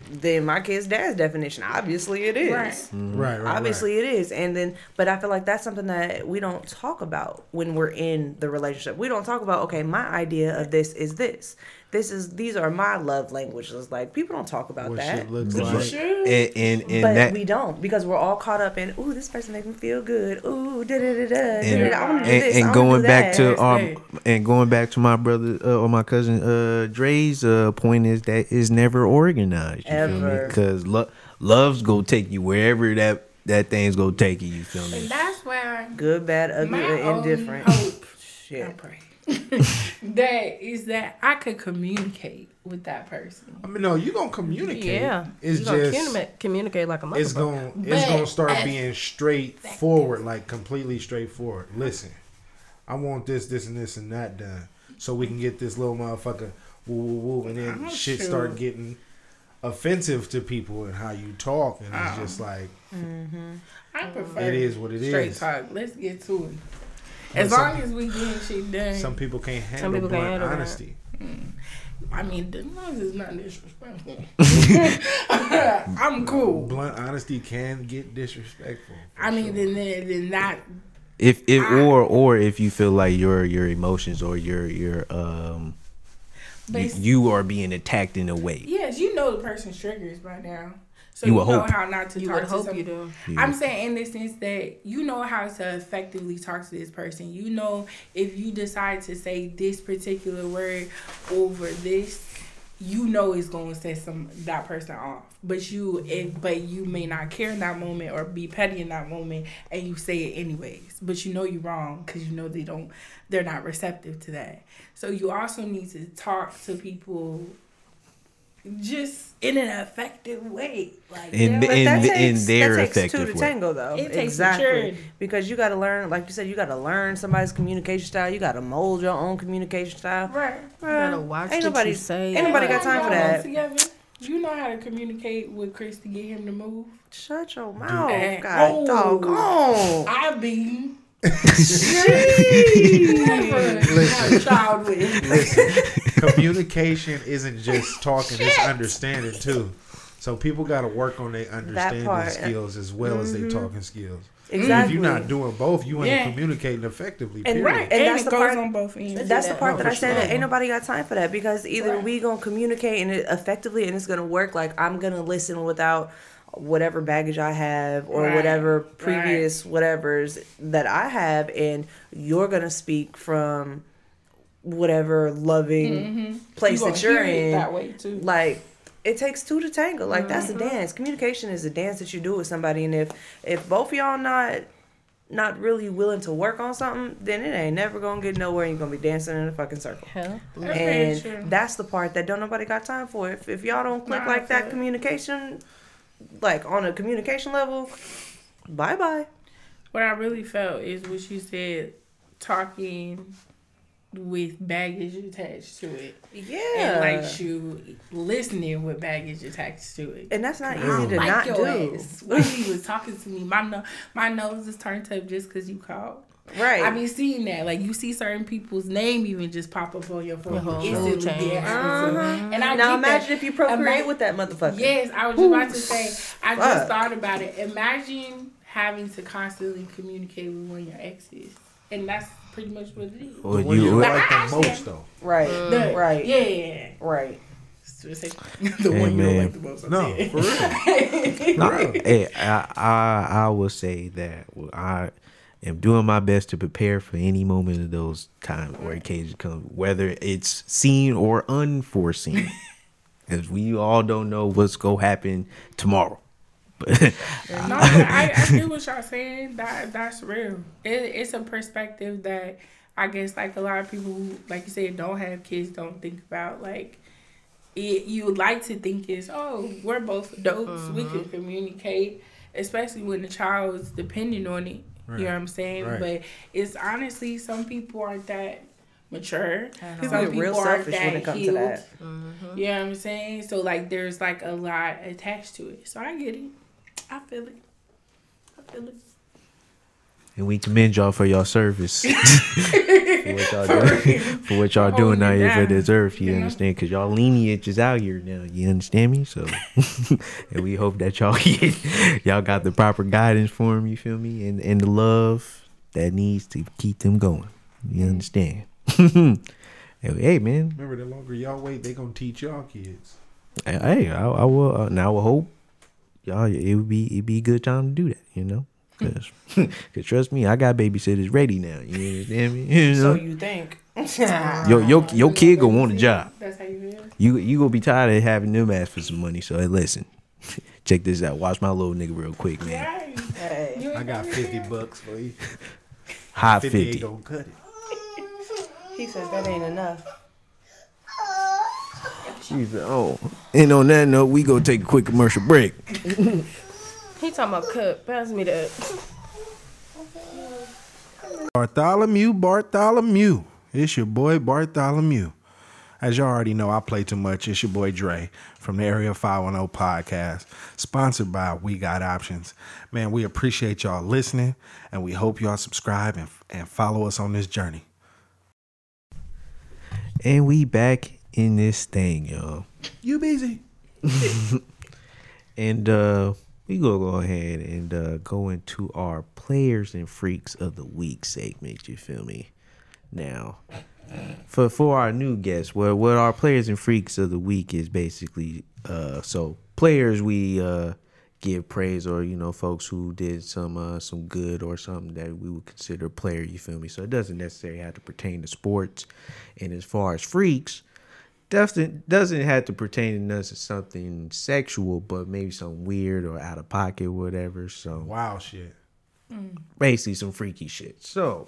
than my kid's dad's definition. Obviously, it is. Right. Mm-hmm. Right, right. Obviously, it is. And then, but I feel like that's something that we don't talk about when we're in the relationship. We don't talk about okay, my idea of this is this. This is these are my love languages. Like people don't talk about What that. looks But- like. And and, and But that we don't because we're all caught up in ooh this person makes me feel good ooh da da da da and, I want to do and, this I and going back to um and going back to my brother uh, or my cousin uh Dre's uh point is that is never organized. You feel me? Ever. Because lo- love's gonna take you wherever that that thing's gonna take you. You feel me? And that's where good bad ugly or indifferent hope I shit pray that is that I could communicate with that person. I mean, no, you gonna communicate. Yeah. It's you gonna just communicate, communicate like a motherfucker. it's gonna it's gonna start as- being straightforward, like completely straightforward. Listen, I want this, this, and this, and that done, so we can get this little motherfucker woo woo woo, and then I'm shit sure. start getting offensive to people and how you talk, and it's Oh. just like mm-hmm. I mm-hmm. prefer it is what it straight is. talk. Let's get to it. But As some- long as we getting shit done. Some people can't handle people can't blunt handle that. honesty. I mean, as long as it's not disrespectful. I'm cool. Blunt honesty can get disrespectful. for I mean, sure. then then then not. If if I- or or if you feel like your your emotions or your your um you, you are being attacked in a way. Yes, you know the person's triggers by now, so You you, would know hope. how not to You talk would to hope some- you do. I'm saying in the sense that you know how to effectively talk to this person. You know if you decide to say this particular word over this, you know it's going to set some that person off. But you, it, but you may not care in that moment or be petty in that moment, and you say it anyways. But you know you're wrong because you know they don't, they're not receptive to that. So you also need to talk to people just in an effective way. Like In- yeah, in- that in takes, their that takes two effective to way. tango, though. It takes exactly maturity. because you got to learn, like you said, you got to learn somebody's communication style. You got to mold your own communication style. right. Bruh, gotta watch ain't what nobody you say. Ain't nobody got time for that. Together. You know how to communicate with Chris to get him to move. Shut your mouth, Eh, God, oh. doggone. I be never a child with. Listen, communication isn't just talking; it's understanding too. So people got to work on their understanding skills as well as their mm-hmm. talking skills. Exactly. If you're not doing both, you ain't Yeah. communicating effectively. And period. Right, And and, that's it the goes part- on both ends. That's the part No, that I said that ain't nobody got time for that because either Right. we gonna communicate and it effectively and it's gonna work like I'm gonna listen without whatever baggage I have or Right, whatever previous whatevers that I have and you're gonna speak from whatever loving mm-hmm. place You gonna that you're hear it in. that way too. Like it takes two to tango. Like that's a mm-hmm. dance. Communication is a dance that you do with somebody and if if both of y'all not not really willing to work on something, then it ain't never gonna get nowhere. You're gonna be dancing in a fucking circle. Hell, That's And that's the part that don't nobody got time for. If if y'all don't click Nah, like that it. communication, like on a communication level, bye bye. What I really felt is what you said, talking with baggage attached to it. Yeah. And like you listening with baggage attached to it. And that's not I easy don't to like not your do. ass. When he was talking to me, my no, my nose is turned up just because you called. Right. I be seeing that. Like you see certain people's name even just pop up on your phone. Your whole You mood instantly get change. Uh-huh. And I now get that. imagine if you procreate Ima- with that motherfucker. Yes, I was just about to say. I Fuck. just thought about it. Imagine having to constantly communicate with one of your exes, and that's pretty much what it is. Or The one you, you, Like, like the actually- most though. Right. The- Right. Yeah. Right. So it's like the Hey, one you don't like the most. No, for real. Nah, hey, I, I I will say that I am doing my best to prepare for any moment of those times where occasion comes, whether it's seen or unforeseen, because we all don't know what's gonna happen tomorrow. But No, but I, I get what y'all saying. That that's real. It, it's a perspective that I guess like a lot of people who, like you said, don't have kids, don't think about. Like it, you would like to think is, oh, we're both adults, we mm-hmm. mm-hmm. can communicate, especially when the child is dependent on it. You know what I'm saying? Right. But it's honestly some people aren't that mature. People Some get real people aren't selfish when it comes to healed. that. You know what I'm saying? So like there's like a lot attached to it. So I get it. I feel it. I feel it. And we commend y'all for your service for what y'all doing for what y'all doing out Holding it here for this earth. You you know? understand? Because y'all lineage is out here now. You understand me? So, and we hope that y'all get, y'all got the proper guidance for them. You feel me? And and the love that needs to keep them going. You understand? hey, hey, man. Remember, the longer y'all wait, they gonna teach y'all kids. Hey, I, I will. Uh, now I will hope y'all. It would be it be a good time to do that. You know. Cause, cause trust me, I got babysitters ready now. You understand me? You So you think? Your your your kid gonna want a job. That's how you feel. You you gonna be tired of having them ask for some money. So hey, listen, check this out. Watch my little nigga real quick, man. Hey. I got got fifty bucks for you. High Fifty ain't fifty. gonna cut it. He says that ain't enough. She's like, oh, and on that note, we gonna take a quick commercial break. He talking about cut. Pass me that. Bartholomew, Bartholomew. It's your boy Bartholomew. As y'all already know, I play too much. It's your boy Dre from the Area 510 podcast, sponsored by We Got Options. Man, we appreciate y'all listening, and we hope y'all subscribe and, and follow us on this journey. And we back in this thing, y'all. You busy? And uh we gonna go ahead and uh go into our players and freaks of the week segment, you feel me? Now for for our new guests, what what our players and freaks of the week is basically uh so players we uh give praise or you know folks who did some uh some good or something that we would consider a player, you feel me? So it doesn't necessarily have to pertain to sports. And as far as freaks, doesn't doesn't have to pertain to us as something sexual, but maybe some weird or out of pocket, whatever. So Wow, shit. Mm. basically some freaky shit. So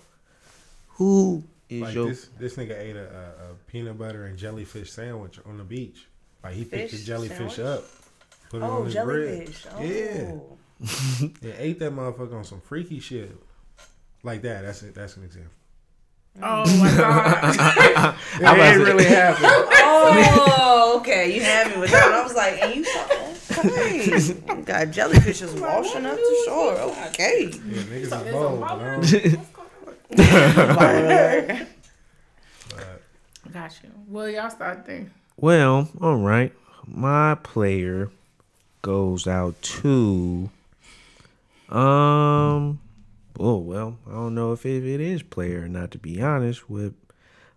who is Like your this, this nigga ate a, a, a peanut butter and jellyfish sandwich on the beach. Like he picked the jellyfish sandwich? up, put it Oh, on his bread. jellyfish. Oh. Yeah. Yeah, ate that motherfucker on some freaky shit. Like that. That's it. That's an example. Oh my god. It about ain't really happened. Oh, okay. You had me with that. I was like, and you okay. You got jellyfishes washing up the shore. Okay. Yeah, niggas So is bold. mother- But I don't- Got you. Well, y'all start there. Well, all right. My player goes out to um oh well, I don't know if it, it is player or not to be honest with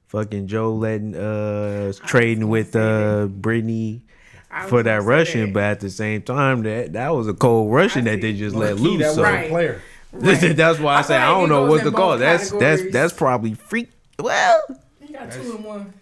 fucking Joe letting uh trading with uh Brittney for that Russian, that. but at the same time that that was a cold Russian that they just let loose. That So Right. player. Right. that's why I, I say feel I don't know what in to call. That's that's that's probably freak. Well, You got two and one.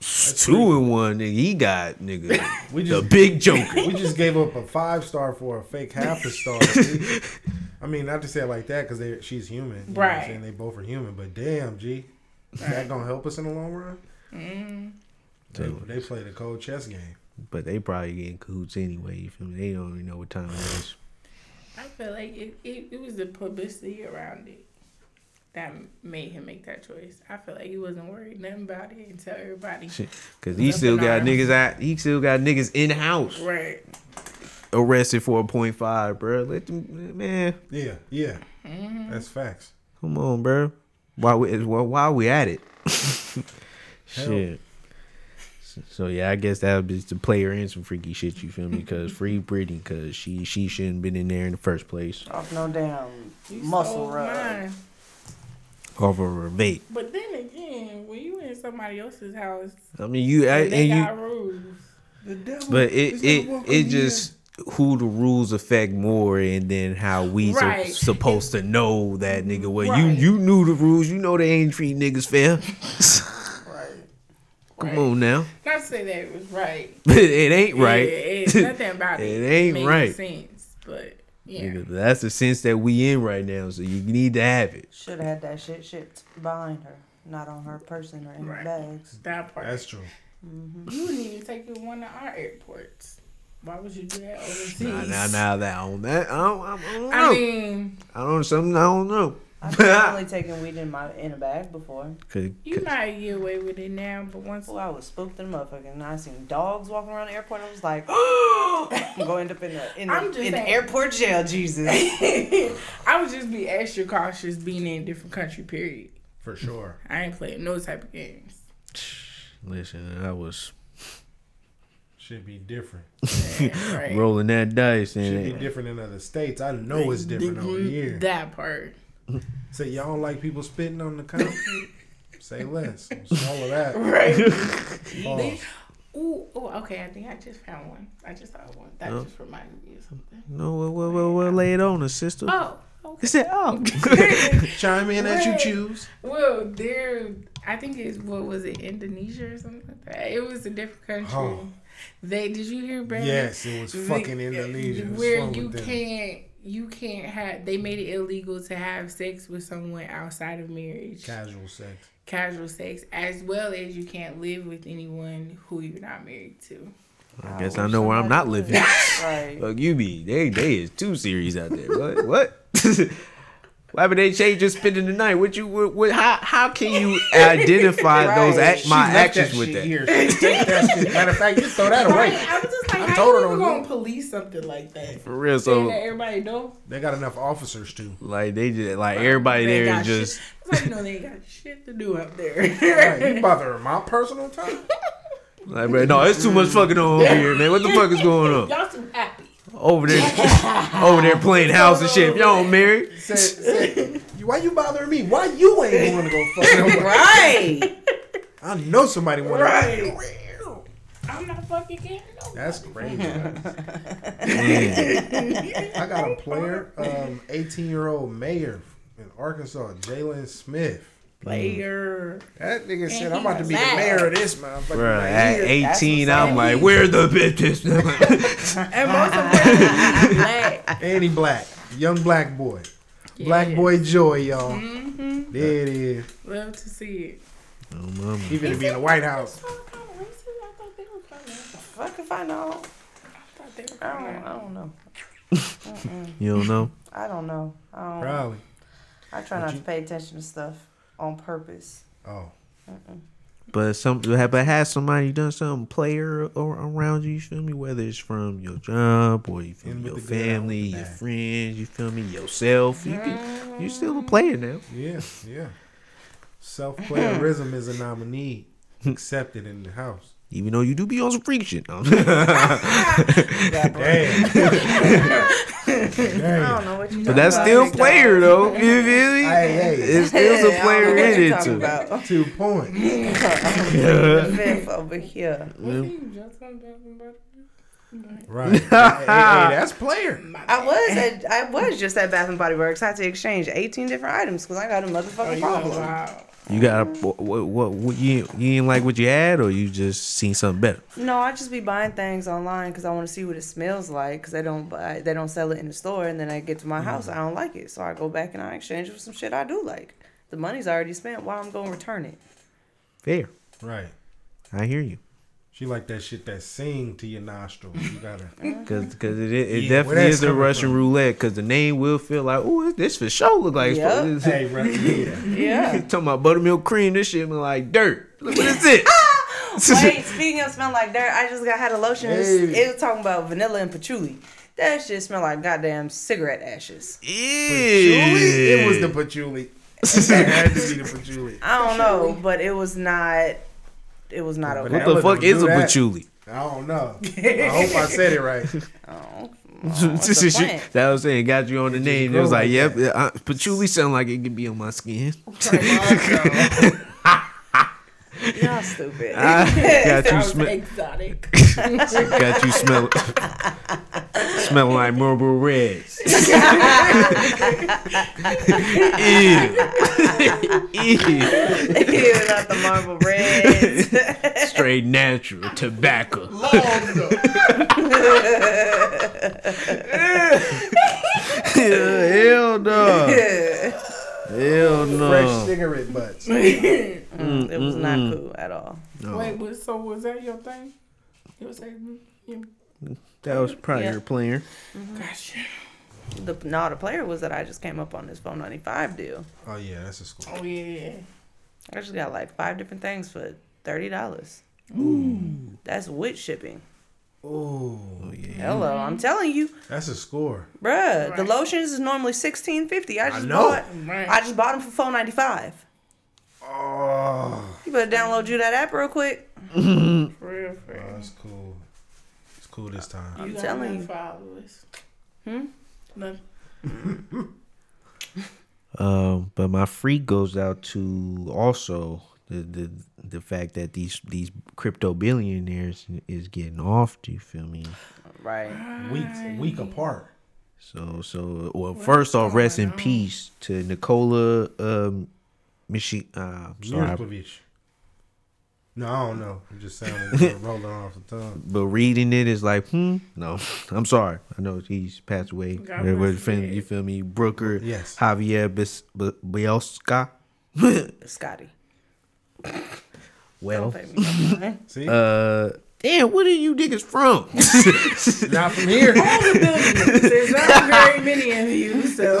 two in one nigga. He got nigga We the big joker. we just gave up a five star for a fake half a star. I mean, not to say it like that because she's human. You Know what I'm Right. saying they both are human, but damn, G, is that gonna help us in the long run? Mm. They, they played a cold chess game. But they probably getting cahoots anyway. You feel me? They don't even know what time it is. I feel like it, it, it was the publicity around it that made him make that choice. I feel like he wasn't worried nothing about it until everybody. Cause he still got arms. niggas out. he still got niggas in house Right. arrested for a point five, bro. Let them man, Yeah, yeah, Mm-hmm. that's facts. come on, bro. Why we why, why we at it? shit. So, so yeah, I guess that was play her in some freaky shit. You feel me? Because free Brittney, cause she she shouldn't been in there in the first place. Off no damn You muscle stole rub. mine. Off of her vape. But then again, when you in somebody else's house, I mean, you I, and they and you rules. The devil. But is it it welcome it here. Just who the rules affect more, and then how we so- Right. supposed to know that nigga. Well, you Right. you knew the rules. You know they ain't treat niggas fair. Right. Come Right. on now, Not to say that it was right. it ain't right. Yeah, it's nothing about it. It ain't made right. sense, but yeah. Nigga, that's the sense that we in right now. So you need to have it. Should have had that shit shipped behind her, not on her person or in Right. her bags. That part. That's true. Mm-hmm. You wouldn't even take it to one of our airports. Why would you do that overseas? Nah, nah, nah, that on that. I don't, I don't know. I mean, I don't something. I don't know. I've definitely taken weed in my in a bag before. You you 'cause- might get away with it now, but once Well, I was spooked in the motherfucker, and I seen dogs walking around the airport. I was like, I'm gonna end up in the in the, I'm in the airport jail, Jesus. I would just be extra cautious being in a different country. Period. For sure. I ain't playing no type of games. listen, I was Should be different. Yeah, right. rolling that dice, Should be different in other states. I know it's different over here. That part. Say y'all don't like people spitting on the concrete. Say less. Swallow that. Right. Pause. Oh. Ooh, ooh, okay. I think I just found one. I just saw one. That Oh. just reminded me of something. no, well, well, well, well, lay it on us, sister. Oh, okay. said, "Oh, Chime in as you choose. Well, there, I think it's what was it, Indonesia or something like that. It was a different country. Oh. They did you hear, Brandon? Yes, it was The- fucking Indonesia. Where you can't, you can't have. They made it illegal to have sex with someone outside of marriage, Casual sex. casual sex, as well as you can't live with anyone who you're not married to. I guess I know where I'm not living." right. Fuck you be. They they is too serious out there. What? What? Why would they change just spending the night? What you what, what how how can you identify those Right. act, my left actions that with that? Here. That. Matter of fact, you throw that away. Right? I was just like, I how told her you don't gonna police something like that? For real. Saying that So everybody know. They got enough officers too. like they just like everybody They there got just shit. It's like you know they got shit to do up there. Right, you bother my personal time? like bro, no, it's too much fucking on over here, man. What the fuck is going on? Y'all too happy. Over there over there playing house and shit. If y'all don't married. Say, say, why you bothering me? Why you ain't going to go fuck nobody? Right. I know somebody want to. Right. to. I'm not fucking kidding. No. That's crazy. I got a player, um, 18 year old mayor in Arkansas, Jaylen Smith. Player. That nigga said, I'm about to be the mayor of this motherfucker. bro, right at 18, I'm up. like, where the bitches? And most importantly, he's black. And he black. Young black boy. Black boy joy, y'all. Mm-hmm. There it is. Love to see it. oh, mama. He finna be in the White House. So kind of racist. I thought they were kind of. Fuck if find out. thought they were I coming don't. I don't know. You don't know? I don't know. I don't. Probably. I try But not you- to pay attention to stuff on purpose. Oh. But some, but has somebody done something player or around you? You feel me? Whether it's from your job or you feel In me, your the good, out with family, your bad. friends. You feel me? Yourself. You can, you still a mm-hmm. player now. Yeah, yeah. Self playerism is a nominee accepted in the house. Even though you do be on some freak shit. No. Damn. I Damn. don't know what you. but that's still player though. You feel me? Hey, hey. It's still some player in it too. About. Two points. the fifth over here. Wasn't you just on Bath and Body Works? Right. hey, hey, that's player. I was at, I was just at Bath and Body Works. I had to exchange 18 different items because I got a Oh, motherfucking you problem. know, wow. You got what, what, what, what you you didn't like what you had, or you just seen something better? No, I just be buying things online because I want to see what it smells like because they don't buy, they don't sell it in the store, and then I get to my house, mm. I don't like it, so I go back and I exchange it for some shit I do like. The money's already spent. Why I'm gonna return it? Fair. Right. I hear you. She like that shit that sing to your nostrils. You gotta. Cause, cause it, it Yeah, definitely is a Russian from? roulette. Cause the name will feel like, oh, this for sure look like. Yup. it's hey, right. Yeah. Yeah. talking about buttermilk cream. This shit look like dirt. Look what is it? Wait, speaking of smell like dirt, I just got had a lotion. It was, Hey. it was talking about vanilla and patchouli. That shit smell like goddamn cigarette ashes. Patchouli? It was the patchouli. it had to be the patchouli. I don't know, but it was not. It was not But okay. What the fuck is a that. patchouli? I don't know. I hope I said it right. Oh, what's the plant? that was saying got you on the It name. It was like, like yep, that. uh, patchouli sound like it could be on my skin. Y'all stupid. I got you Sounds smell, exotic. got you smell, smelling like Marlboro Reds. Ew. Ew. Ew, not the Marlboro Reds. Straight natural tobacco. Hell no. Hell no. Fresh cigarette butts. Mm, it was not cool at all. no. Wait, was, so was that your thing? It was like, yeah, That was probably Yeah. your player. gotcha. The no, the player was that I just came up on this phone ninety five deal. Oh yeah, that's a school. Oh yeah. I just got like five different things for thirty dollars. Ooh. That's with shipping. Ooh, Oh yeah. Hello, I'm telling you, that's a score. bruh. The lotions is normally sixteen fifty. I just know. bought. Right. I just bought them for four ninety five. Oh, You better download you that app real quick. for real, for oh, that's cool. It's cool this time. I'm you telling you. for Alois. Hmm? Nothing. Um, but my freak goes out to also the the the fact that these these crypto billionaires is getting off. Do you feel me? Right. Weeks, week apart. So so well, first off, rest in on? peace to Nicola um, Michi. Uh, sorry, Mirokovic. No, I don't know. It just sounded rolling off the tongue. but reading it is like, hmm. No, I'm sorry. I know he's passed away. God Where- where bless the fam- you. you feel me? Brooker, Yes. Javier Bis- B- Bielska. Scotty. Well, Don't pay me. See, uh, damn, where are you niggas from? not from here. There's not very many of you, so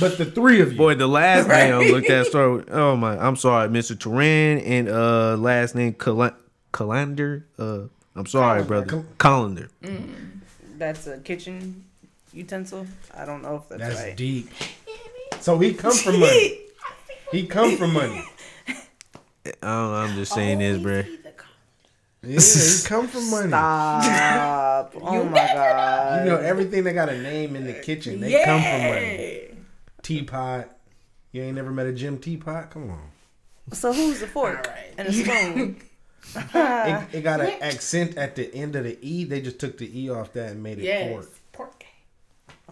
but the three of you. Boy, the last name I looked at started with, oh my, I'm sorry, Mr. Turan and uh last name Cal- Calander. Uh, I'm sorry, brother. Cal- Colander. That's a kitchen utensil. I don't know if that's, That's right. deep. So he come from money. He come from money. I don't know, I'm just saying this, bro. Yeah, he come from money. Stop. oh my god. You know everything that got a name in the kitchen. They come from money. Teapot. You ain't never met a Jim Teapot? Come on. So who's the fork Alright. and a spoon? It, it got an accent at the end of the E. They just took the E off that and made it Yes. fork. Pork.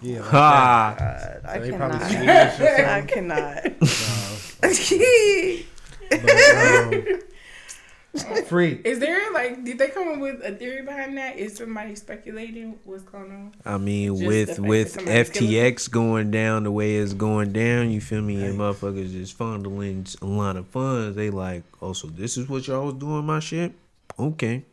Yeah. Like Ha! God, I So they probably cannot. Swedish or I something. cannot. But, um, free. Is there like did they come up with a theory behind that? Is somebody speculating what's going on? I mean, Just with with that somebody's killing FTX going down the way it's going down, you feel me? And motherfuckers just funneling a lot of funds. They like, oh, so this is what y'all was doing, my shit. Okay,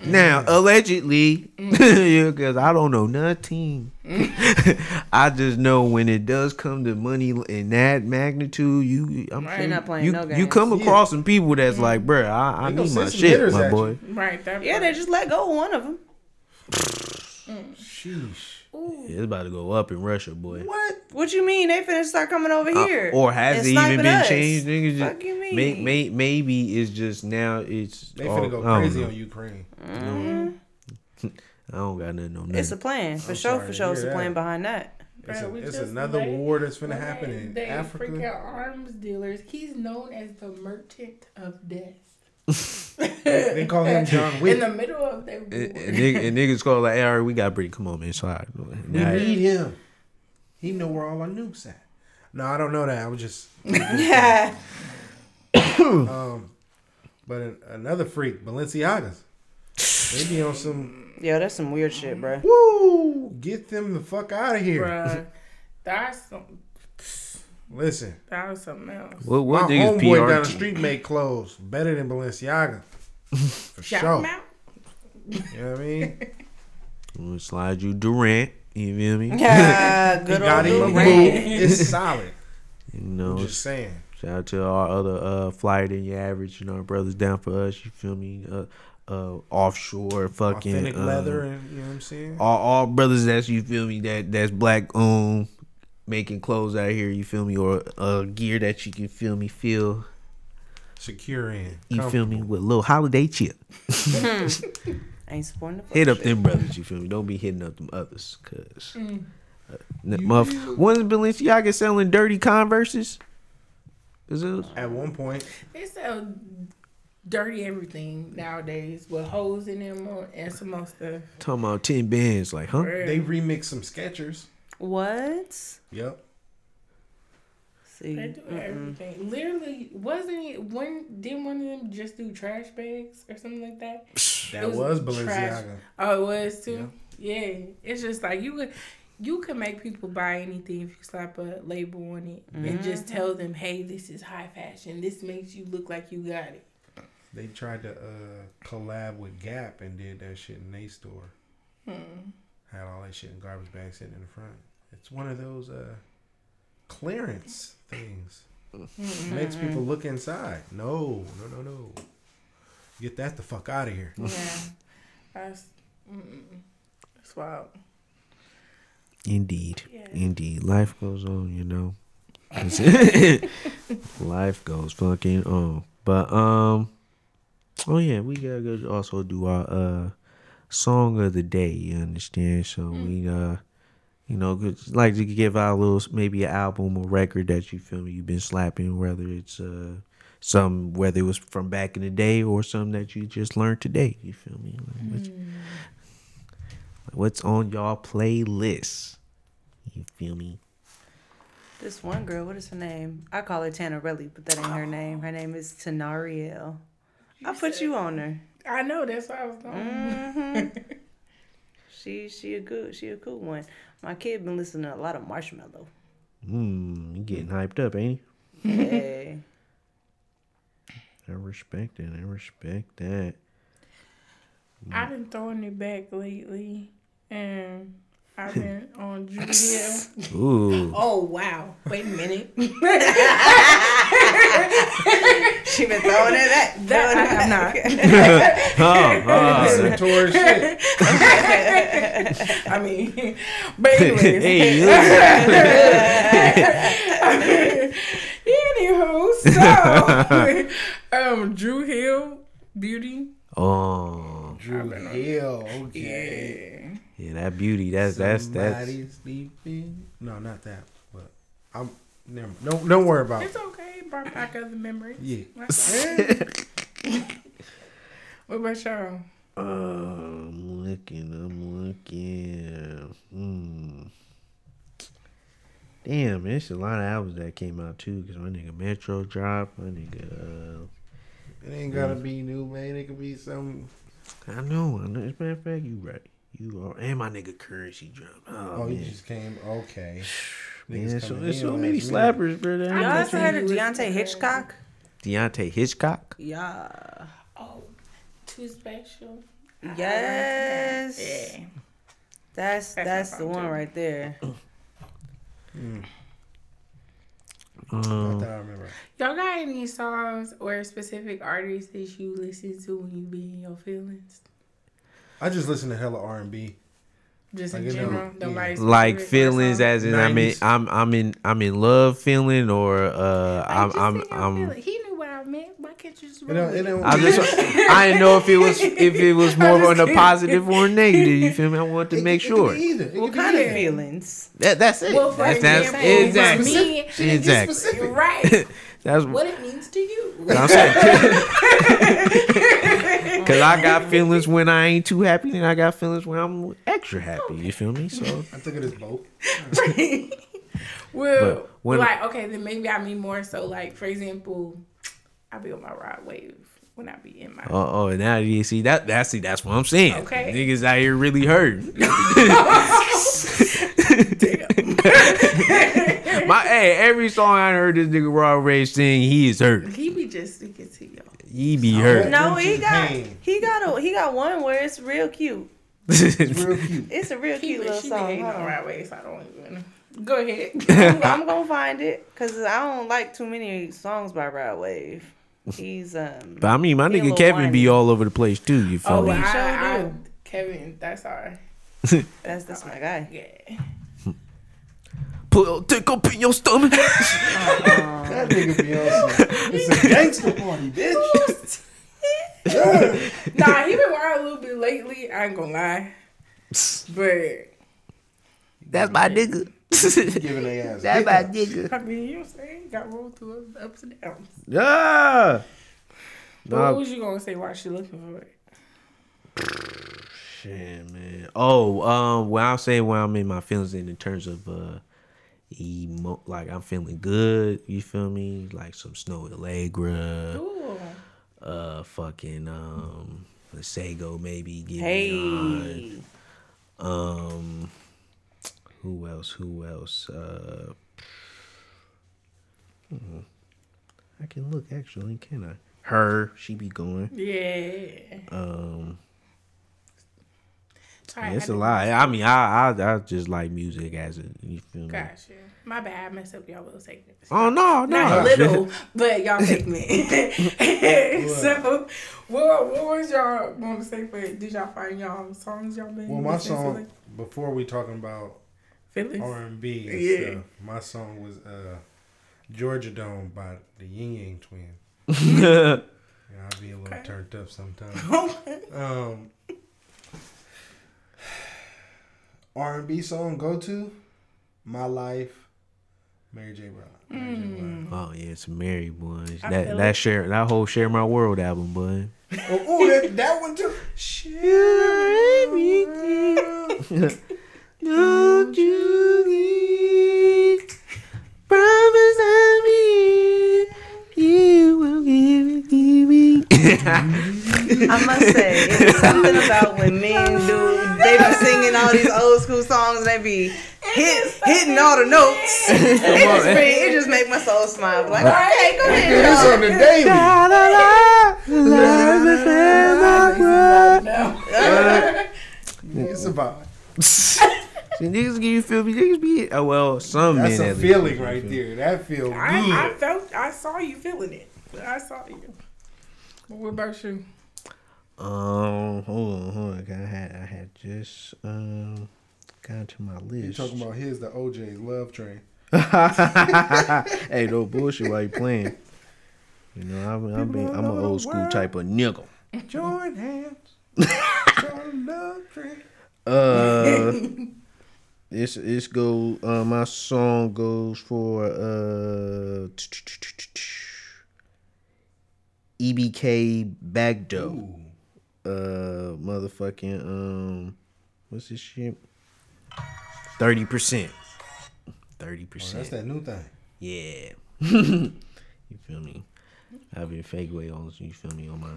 Mm-hmm. Now, allegedly, mm-hmm. because I don't know nothing. Mm-hmm. I just know when it does come to money in that magnitude, you, I'm I sure not playing you, no you come across some people that's like, bruh, I, I need my shit, my boy. you. Right. That Yeah, they just let go of one of them. Mm. Sheesh. It's about to go up in Russia, boy. What? What you mean? They finna start coming over Uh, here. or has and it even been us. changed? Niggas just, Fuck you mean? may, may, maybe it's just now it's. They oh, finna go crazy on Ukraine. I don't got nothing on that. It's a plan. For I'm sure, sorry for sure, it's hear a plan behind that. It's, a, it's another made- war that's finna Okay, happen in they Africa. freaking arms dealers. He's known as the merchant of death. They call him John Wick. In the middle of their and, and, and niggas call like, hey, all right, we got break. Come on, man. Sorry. We need him. He know where all our nukes at. No, I don't know that. I was just. Yeah. Um, but an- another freak, Balenciagas. They be on some. Yo, that's some weird shit, bro. Woo! Get them the fuck out of here. Bruh, that's some, Listen, that was something else. What, what my homeboy PR? down the street made clothes better than Balenciaga. For Shout sure. out. You know what I mean? We'll slide you Durant. You feel me? Yeah, He good got old move. Durant. It's solid. You know, I'm just saying. shout out to our other uh, flyer than your average. You know, our brothers down for us. You feel me? Uh, uh, offshore fucking Authentic uh, leather, and you know what I'm saying? All, all brothers that's you feel me that that's black owned, making clothes out here. You feel me? Or uh, gear that you can feel me feel. Secure in. You feel me with a little holiday chip. Ain't supporting the Hit up them brothers. You feel me? Don't be hitting up them others, cause. Uh, n- muff, when's Balenciaga selling dirty Converses? Is it? At one point, They sell dirty everything nowadays with holes in them and some more stuff. Talking about ten bands, like, huh? they remix some Skechers. What? Yep. See, They do mm-mm. everything. Literally, wasn't it one? Didn't one of them just do trash bags or something like that? That It was, was trash. Balenciaga. Oh, it was too. Yeah, it's just like you could. You can make people buy anything if you slap a label on it and just tell them, "Hey, this is high fashion. This makes you look like you got it." They tried to uh, collab with Gap and did that shit in their store. Hmm. Had all that shit in garbage bags sitting in the front. It's one of those uh, clearance things. Makes people look inside. No, no, no, no. Get that the fuck out of here. Yeah, that's mm, that's wild. Indeed, Yeah. indeed. Life goes on, you know. Life goes fucking on. But um, oh yeah, we gotta go also do our uh song of the day. You understand? So we uh. You know, just like to give out a little, maybe an album or record that you feel me you've been slapping, whether it's uh some, whether it was from back in the day or something that you just learned today. You feel me? Like, what's, what's on y'all playlist? You feel me? This one girl, what is her name? I call her Tanarelli, but that ain't her name. Her name is Tanerélle. I put you on her. I know that's what I was going. hmm she she a good she a cool one. My kid been listening to a lot of Marshmello. Hmm, you getting hyped up, ain't Hey, you? I respect it. I respect that. I've been throwing it back lately, and I've been on Dru Hill. Ooh, Oh wow! Wait a minute. she been throwing it at. That I have not. oh, oh, Inventory shit. I mean, but anyways. hey, look. Anywho, so um, Dru Hill Beauty. oh, Dru Hill. Okay. Yeah. yeah, that beauty. That's that's that's. Somebody sleeping. No, not that. But I'm never. Don't don't worry about. it. It's okay. Brought back other memories. Yeah. That's all. what about y'all? Uh, I'm looking. I'm looking. Hmm. Damn, it's a lot of albums that came out too. Cause my nigga Metro dropped. My nigga. Uh, It ain't gotta be new, man. It could be some. I know. I know. As a matter of fact, you right. You are. And my nigga Curren$y dropped. Oh, Oh, man. you just came. Okay. Man, Niggas so there's so many slappers, bro. Y'all ever heard of Deante' Hitchcock? Deante' Hitchcock. Yeah. Oh, too special. Yes. Yeah. That's That's that's the one too. right there. Not Um, that I remember. Y'all got any songs or specific artists that you listen to when you be in your feelings? I just listen to hella R and B. Just Like, in you know, general, yeah. nobody's like feelings as in I mean I'm I'm in I'm in love feeling or uh I'm I'm I'm He knew what I meant. Why can't you just It don't, it don't, I just I didn't know if it was if it was more on the positive or negative. You feel me? I wanted to it- make it sure. be either. It What could be kind of either. feelings? That, that's it. Well, for that's, that's example, exactly for me, exactly. specific. right? That's what it means to you. I'm saying. Cause I got feelings when I ain't too happy, and I got feelings when I'm extra happy. You feel me? So I took it as both. well, when- like okay, then maybe I mean more so. Like for example, I be on my ride wave when I be in my. oh oh and now you see that that's see that's what I'm saying. Okay. Niggas out here really hurt. My hey, every song I heard this nigga Rod Wave sing, he is hurt. He be just speaking to y'all. He be hurt. No, he got he got a he got one where it's real cute. It's real cute. It's a real cute be, little she be song. hating Hold on on. ride wave, so I don't even. Go ahead. I'm, I'm gonna find it because I don't like too many songs by Rod Wave. He's um. But I mean, my nigga little Kevin be all over the place too. You feel oh, me? well, he I, sure Kevin, that's all right. That's that's my guy. Yeah. Put a dick up in your stomach. That nigga Beyonce. It's a gangster party, bitch. Nah, he been wild a little bit lately. I ain't gonna lie, but That's my nigga. Giving their ass. That's my nigga. I mean, you know what I'm saying? Got rolled through ups and downs. Yeah. But Nah, what was you gonna say while she looking for it? Shit, man. Oh, um, when I say when I'm in my feelings in terms of uh, emo, like I'm feeling good. You feel me? Like some Snoh Aalegra, Ooh. uh, fucking um, the Sego maybe. Get me on. Hey, Um, who else? Who else? Uh, hmm. I can look actually, can I? Her, she be going. Yeah. Um, Sorry, it's a lot. I mean, I, I I just like music as a you feel me. Gotcha. My bad. I messed up y'all a little segments. Oh no, no. Not little, but y'all segment. so, what what was y'all going to say for? Did y'all find y'all songs y'all been Well, my song lately? before we talking about R and B and Yeah. stuff, my song was uh, Georgia Dome by the Ying Yang Twins. Oh, Yeah, I'll be a little Okay. turned up sometimes. um, R and B song go to My Life, Mary J. Blige. Mary J. Blige. Mm. oh yeah, it's Mary boy. I That that it. share that whole share my world album, boy. Oh, ooh, that, that one too. Don't you leave. Promise I'll be You will give it, give it. I must say, it's something about when men do. They be singing all these old school songs and they be hit, hitting all the notes. it, just man. it just make my soul smile. Like, okay, go ahead, It's y'all. on the daily. La, la, la, la, within my world. It's about See, niggas give you feel me. Niggas be oh well, some that's men a at least. feeling right there. That feel good. I, I felt, I saw you feeling it. I saw you. What about you? Um, hold on, hold on. I had, I had just um got to my list. You talking about his the O'Jays love train? hey, no bullshit Why you playing. You know, I'm, I'm, being, I'm an old school type of nigga. Join hands. Join love train. Uh, it's it's go. Uh, my song goes for uh, EBK Bagdo. Ooh. Uh, motherfucking um, what's this shit? Thirty percent. Thirty percent. that's that new thing. Yeah. you feel me? I've been fake way on you feel me on my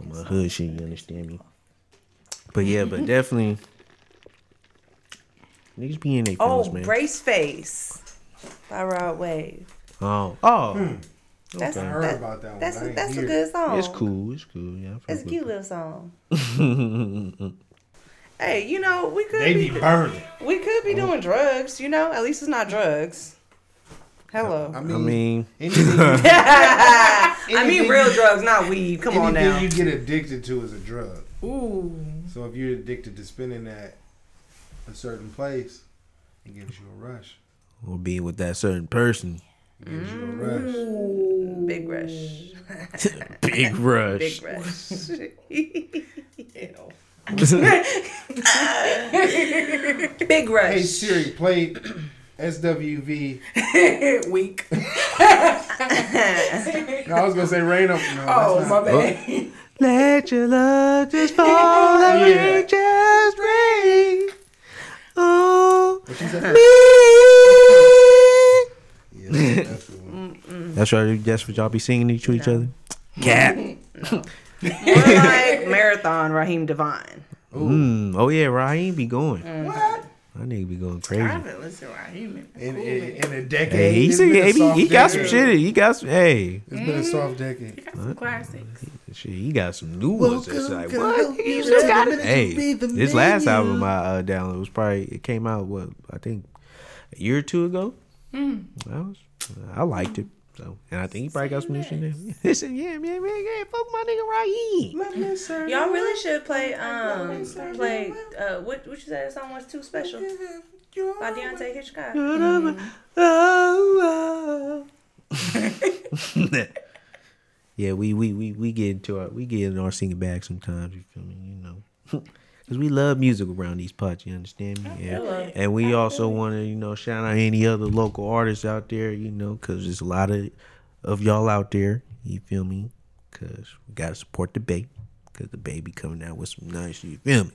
on my hood shit. You understand me? But yeah, but definitely niggas be in their Oh, feelings, man. Brace Face by Rod Wave. Oh, oh, That's, I heard that- about that one. that's, but I a, ain't that's a good song. It's cool. It's cool. Yeah, It's a cute little song. Hey, you know, we could They be, be burning. we could be oh. doing drugs, you know? At least it's not drugs. Hello. I I mean, mean, anything, I mean real you- drugs, not weed. Come on anything now. you get addicted to is a drug. Ooh. So if you're addicted to spending at a certain place, it gives you a rush. Or being with that certain person. It gives you a Mm. rush. Big rush. Big rush. Big rush. Big rush. Hey Siri, play SWV. Weak. No, I was gonna say rain up. No, Oh, my not. bad. Let your love just fall like Yeah. rain, just rain. Oh, What you said? me. Yeah, that's the one. That's right. That's what y'all be singing to each other. Cat. More like Marathon Raheem DeVaughn. Mm. Oh yeah, Raheem be going. What? My nigga be going crazy. I haven't listened to Raheem in In, in, in a decade. Hey, he, said, been a he, he got some shit. He got some. Hey, It's been a soft decade. Got some classics. shit. He got some new ones. It's Welcome, like can what? help You you still got the it. Hey, to be the this last album I uh, downloaded was probably it came out what I think a year or two ago. Mm. I was I liked it. So and I think he probably got some new shit in there. He said, "Yeah, man, man, yeah, fuck my nigga Raheem." Y'all really should play um play uh what what you said that song was too special by Deante' Hitchcock. yeah, we, we we we get into our we get in our singing bag sometimes. You feel me? You know, because we love music around these parts. You understand me? Yeah. And we also want to you know shout out any other local artists out there. You know, because there's a lot of of y'all out there. You feel me? Because we gotta support the Bay. Because the baby coming out with some nice. You feel me?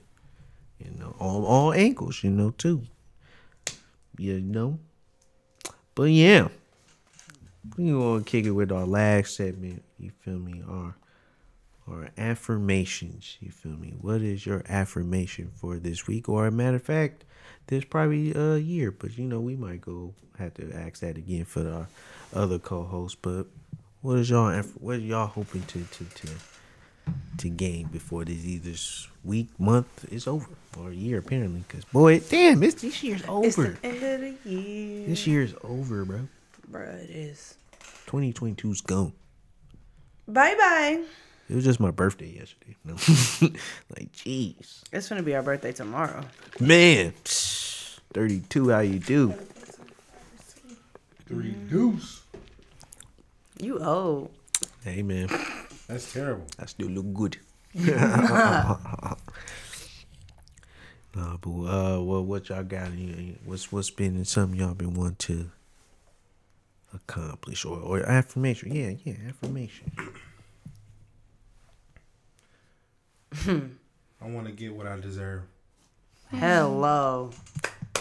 You know, all all ankles. You know too. You know. But yeah. We gonna kick it with our last segment. You feel me? Our our affirmations. You feel me? What is your affirmation for this week? Or a matter of fact, this probably a year, but you know we might go have to ask that again for our other co-hosts. But what is y'all? What are y'all hoping to to to to gain before this either week, month is over, or a year apparently? Because boy, damn, it's this year's over. It's the end of the year. This year's over, bro. Bro, it is. 2022's gone. Bye bye. It was just my birthday yesterday. No. like, jeez. It's gonna be our birthday tomorrow. Man. 32, how you do? Three deuce. You old. Hey, man. That's terrible. I still look good. nah, but uh, what what y'all got? in- What's what's been something y'all been wanting to accomplish or, or affirmation? Yeah, yeah, affirmation. I want to get what I deserve Hello.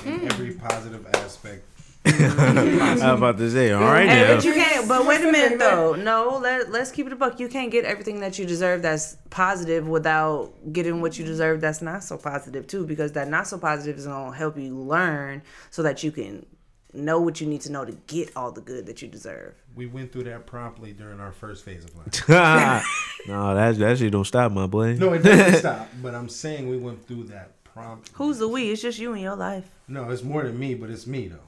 in mm. every positive aspect. I was about to say, all right Hey, now. but you can't. But wait a minute though. No, let let's keep it a buck. You can't get everything that you deserve that's positive without getting what you deserve that's not so positive too. Because that not so positive is gonna help you learn so that you can know what you need to know to get all the good that you deserve. We went through that promptly during our first phase of life. no, that that shit don't stop, my boy. No, it doesn't stop. But I'm saying we went through that promptly. Who's the we? It's just you in your life. No, it's more than me, but it's me though.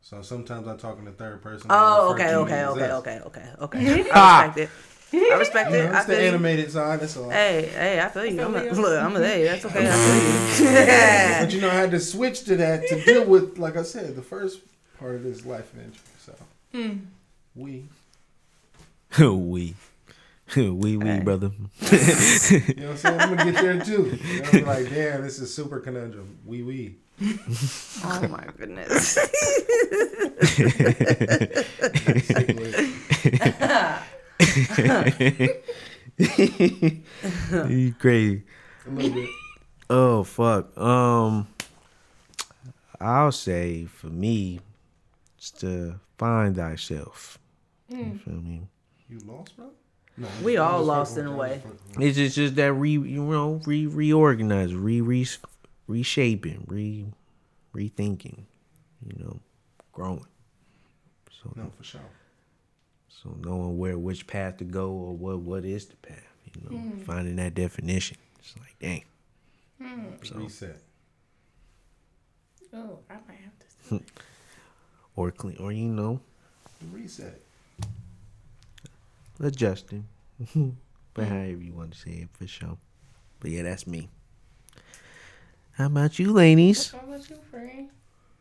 So sometimes I talk in the third person. Oh, I refer okay, okay, okay, okay, okay, okay. I respect it. I respect You it. know, I it's the feel you. animated side. That's all. Hey, hey, I feel you. I'm a, look, I'm a hey, that's okay. I feel you. But you know, I had to switch to that to deal with, like I said, the first part of this life venture. So we, we. we, we, Hey. brother. you know what I'm saying? I'm gonna get there too. You know, I'm like, damn, this is super conundrum. We, we. Oh my goodness. You crazy. A little bit. Oh fuck. Um I'll say for me it's to find thyself. You feel me? You lost, bro? No, We all lost in a way. you. I'm just fucking with It's just, just that re you know, re reorganize, re re reshaping, re rethinking, you know, growing. So. No, for sure. So knowing where which path to go or what what is the path, you know, hmm. finding that definition. It's like, dang. Hmm. So Reset. Oh, I might have to. or clean or you know, Reset. adjusting. but hmm. however you want to say it for sure. But yeah, that's me. How about you, ladies? How about you, friend?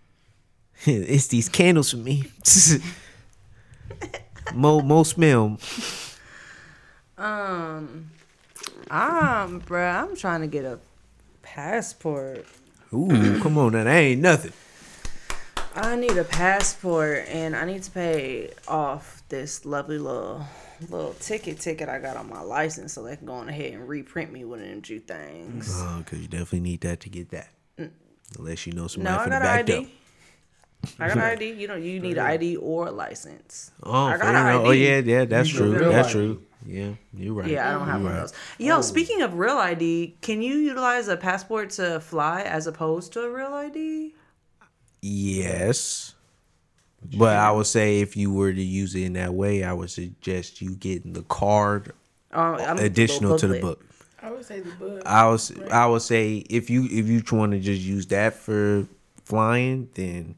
it's these candles for me. Mo mo smell. Um, um, bruh, I'm trying to get a passport. Ooh, come on that ain't nothing. I need a passport and I need to pay off this lovely little little ticket ticket I got on my license so they can go on ahead and reprint me one of them two things. Oh, cause you definitely need that to get that. Unless you know No, somebody I the back ID. up. I got an ID. You know, you need an ID or a license. Oh, I got an real? oh ID. yeah, yeah, that's You true. That's ID. true. Yeah, you're right. Yeah, I don't have You're one right. of those. Yo, speaking of real ID, can you utilize a passport to fly as opposed to a real ID? Yes. But I would say if you were to use it in that way, I would suggest you getting the card Um, I'm- additional to the book. I would say the book. I was I would say if you if you want to just use that for flying, then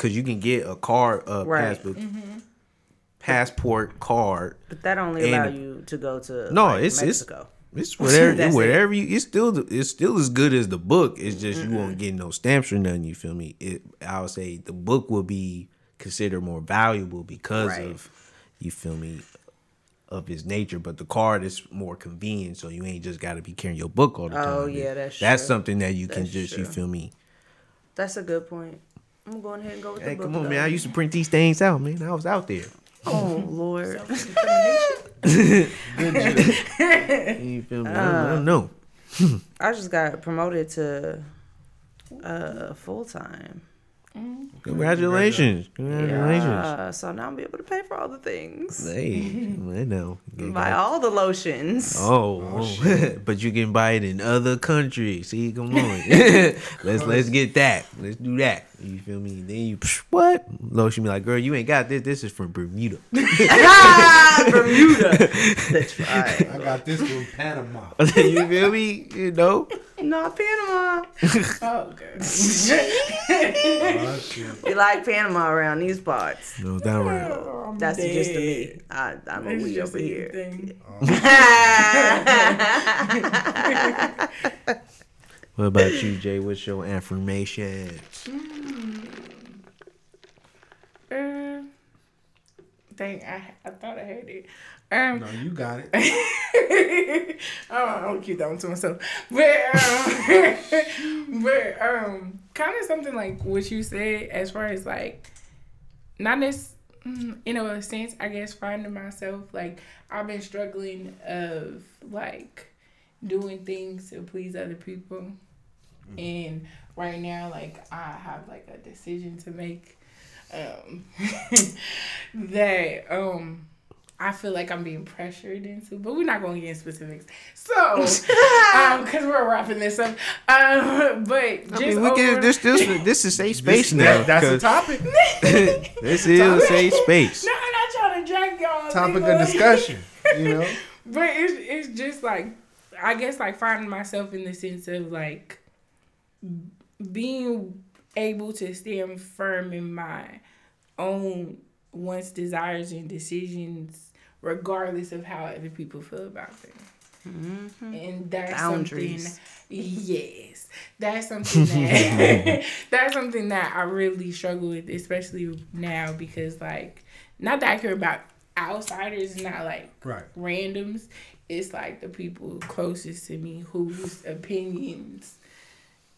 because you can get a card, a Right. passport, passport card. But that only allow you to go to No, like, it's- it's- Mexico. It's whatever, That's it. whatever you. It's still it's still as good as the book. It's just you Mm-hmm. won't get no stamps or nothing. You feel me? It, I would say the book will be considered more valuable because Right. of you feel me of its nature. But the card is more convenient, so you ain't just got to be carrying your book all the time. Oh, yeah, that's that's true. something that you can That's just you feel me. That's a good point. I'm going ahead and go with Hey, the book. come on, though. man! I used to print these things out, man. I was out there. Oh Lord. You feel me? I, I Uh, don't know. I just got promoted to uh full time. Congratulations! Congratulations! Yeah, so now I'll be able to pay for all the things. Hey, I know. Buy all the lotions. Oh, oh. but you can buy it in other countries. See, come on, let's let's get that. Let's do that. You feel me? Then you psh, what? Lotion be like, girl, you ain't got this. This is from Bermuda. Ah, Bermuda. That's right. I got this from Panama. you feel me? You know. Not Panama. Oh, okay. Oh, shit. You like Panama around these parts. No, that right. That's dead. just to me. I, I'm a It's we over here. anything. What about you, Jay? What's your affirmations? Uh, dang, I, I thought I had it. Um, No, you got it. oh, I'll keep that one to myself. But um, but um, kind of something like what you said, as far as like, not this in a sense, I guess finding myself like I've been struggling of like doing things to please other people, and right now like I have like a decision to make, um, that um. I feel like I'm being pressured into, but we're not going to get in specifics. So, um, because we're wrapping this up, um, but just I mean, we can, this this this is safe space This- now. that- that's a 'cause topic. This is a safe space. No, I'm not trying to drag y'all. Topic of discussion. You know. But it's it's just like I guess like finding myself in the sense of like being able to stand firm in my own wants, desires, and decisions, regardless of how other people feel about them. Mm-hmm. And that's Boundaries. something. Yes, that's something that that's something that I really struggle with, especially now because like not that I care about outsiders, not like Right. randoms. It's like the people closest to me whose opinions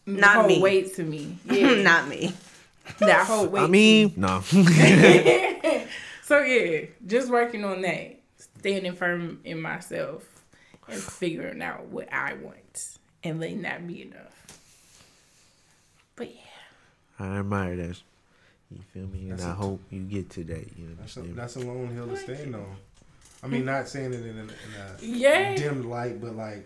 Mm, not hold me. weight to me. Yeah, Not me. that whole weight. I mean, no. so yeah, just working on that, standing firm in myself, and figuring out what I want, and letting that be enough. But yeah, I admire that. You feel me? And That's I a- hope you get to that. You That's a, understand? that's a lone hill to stand on. I mean, not saying it in a, in a Yeah. dim light, but like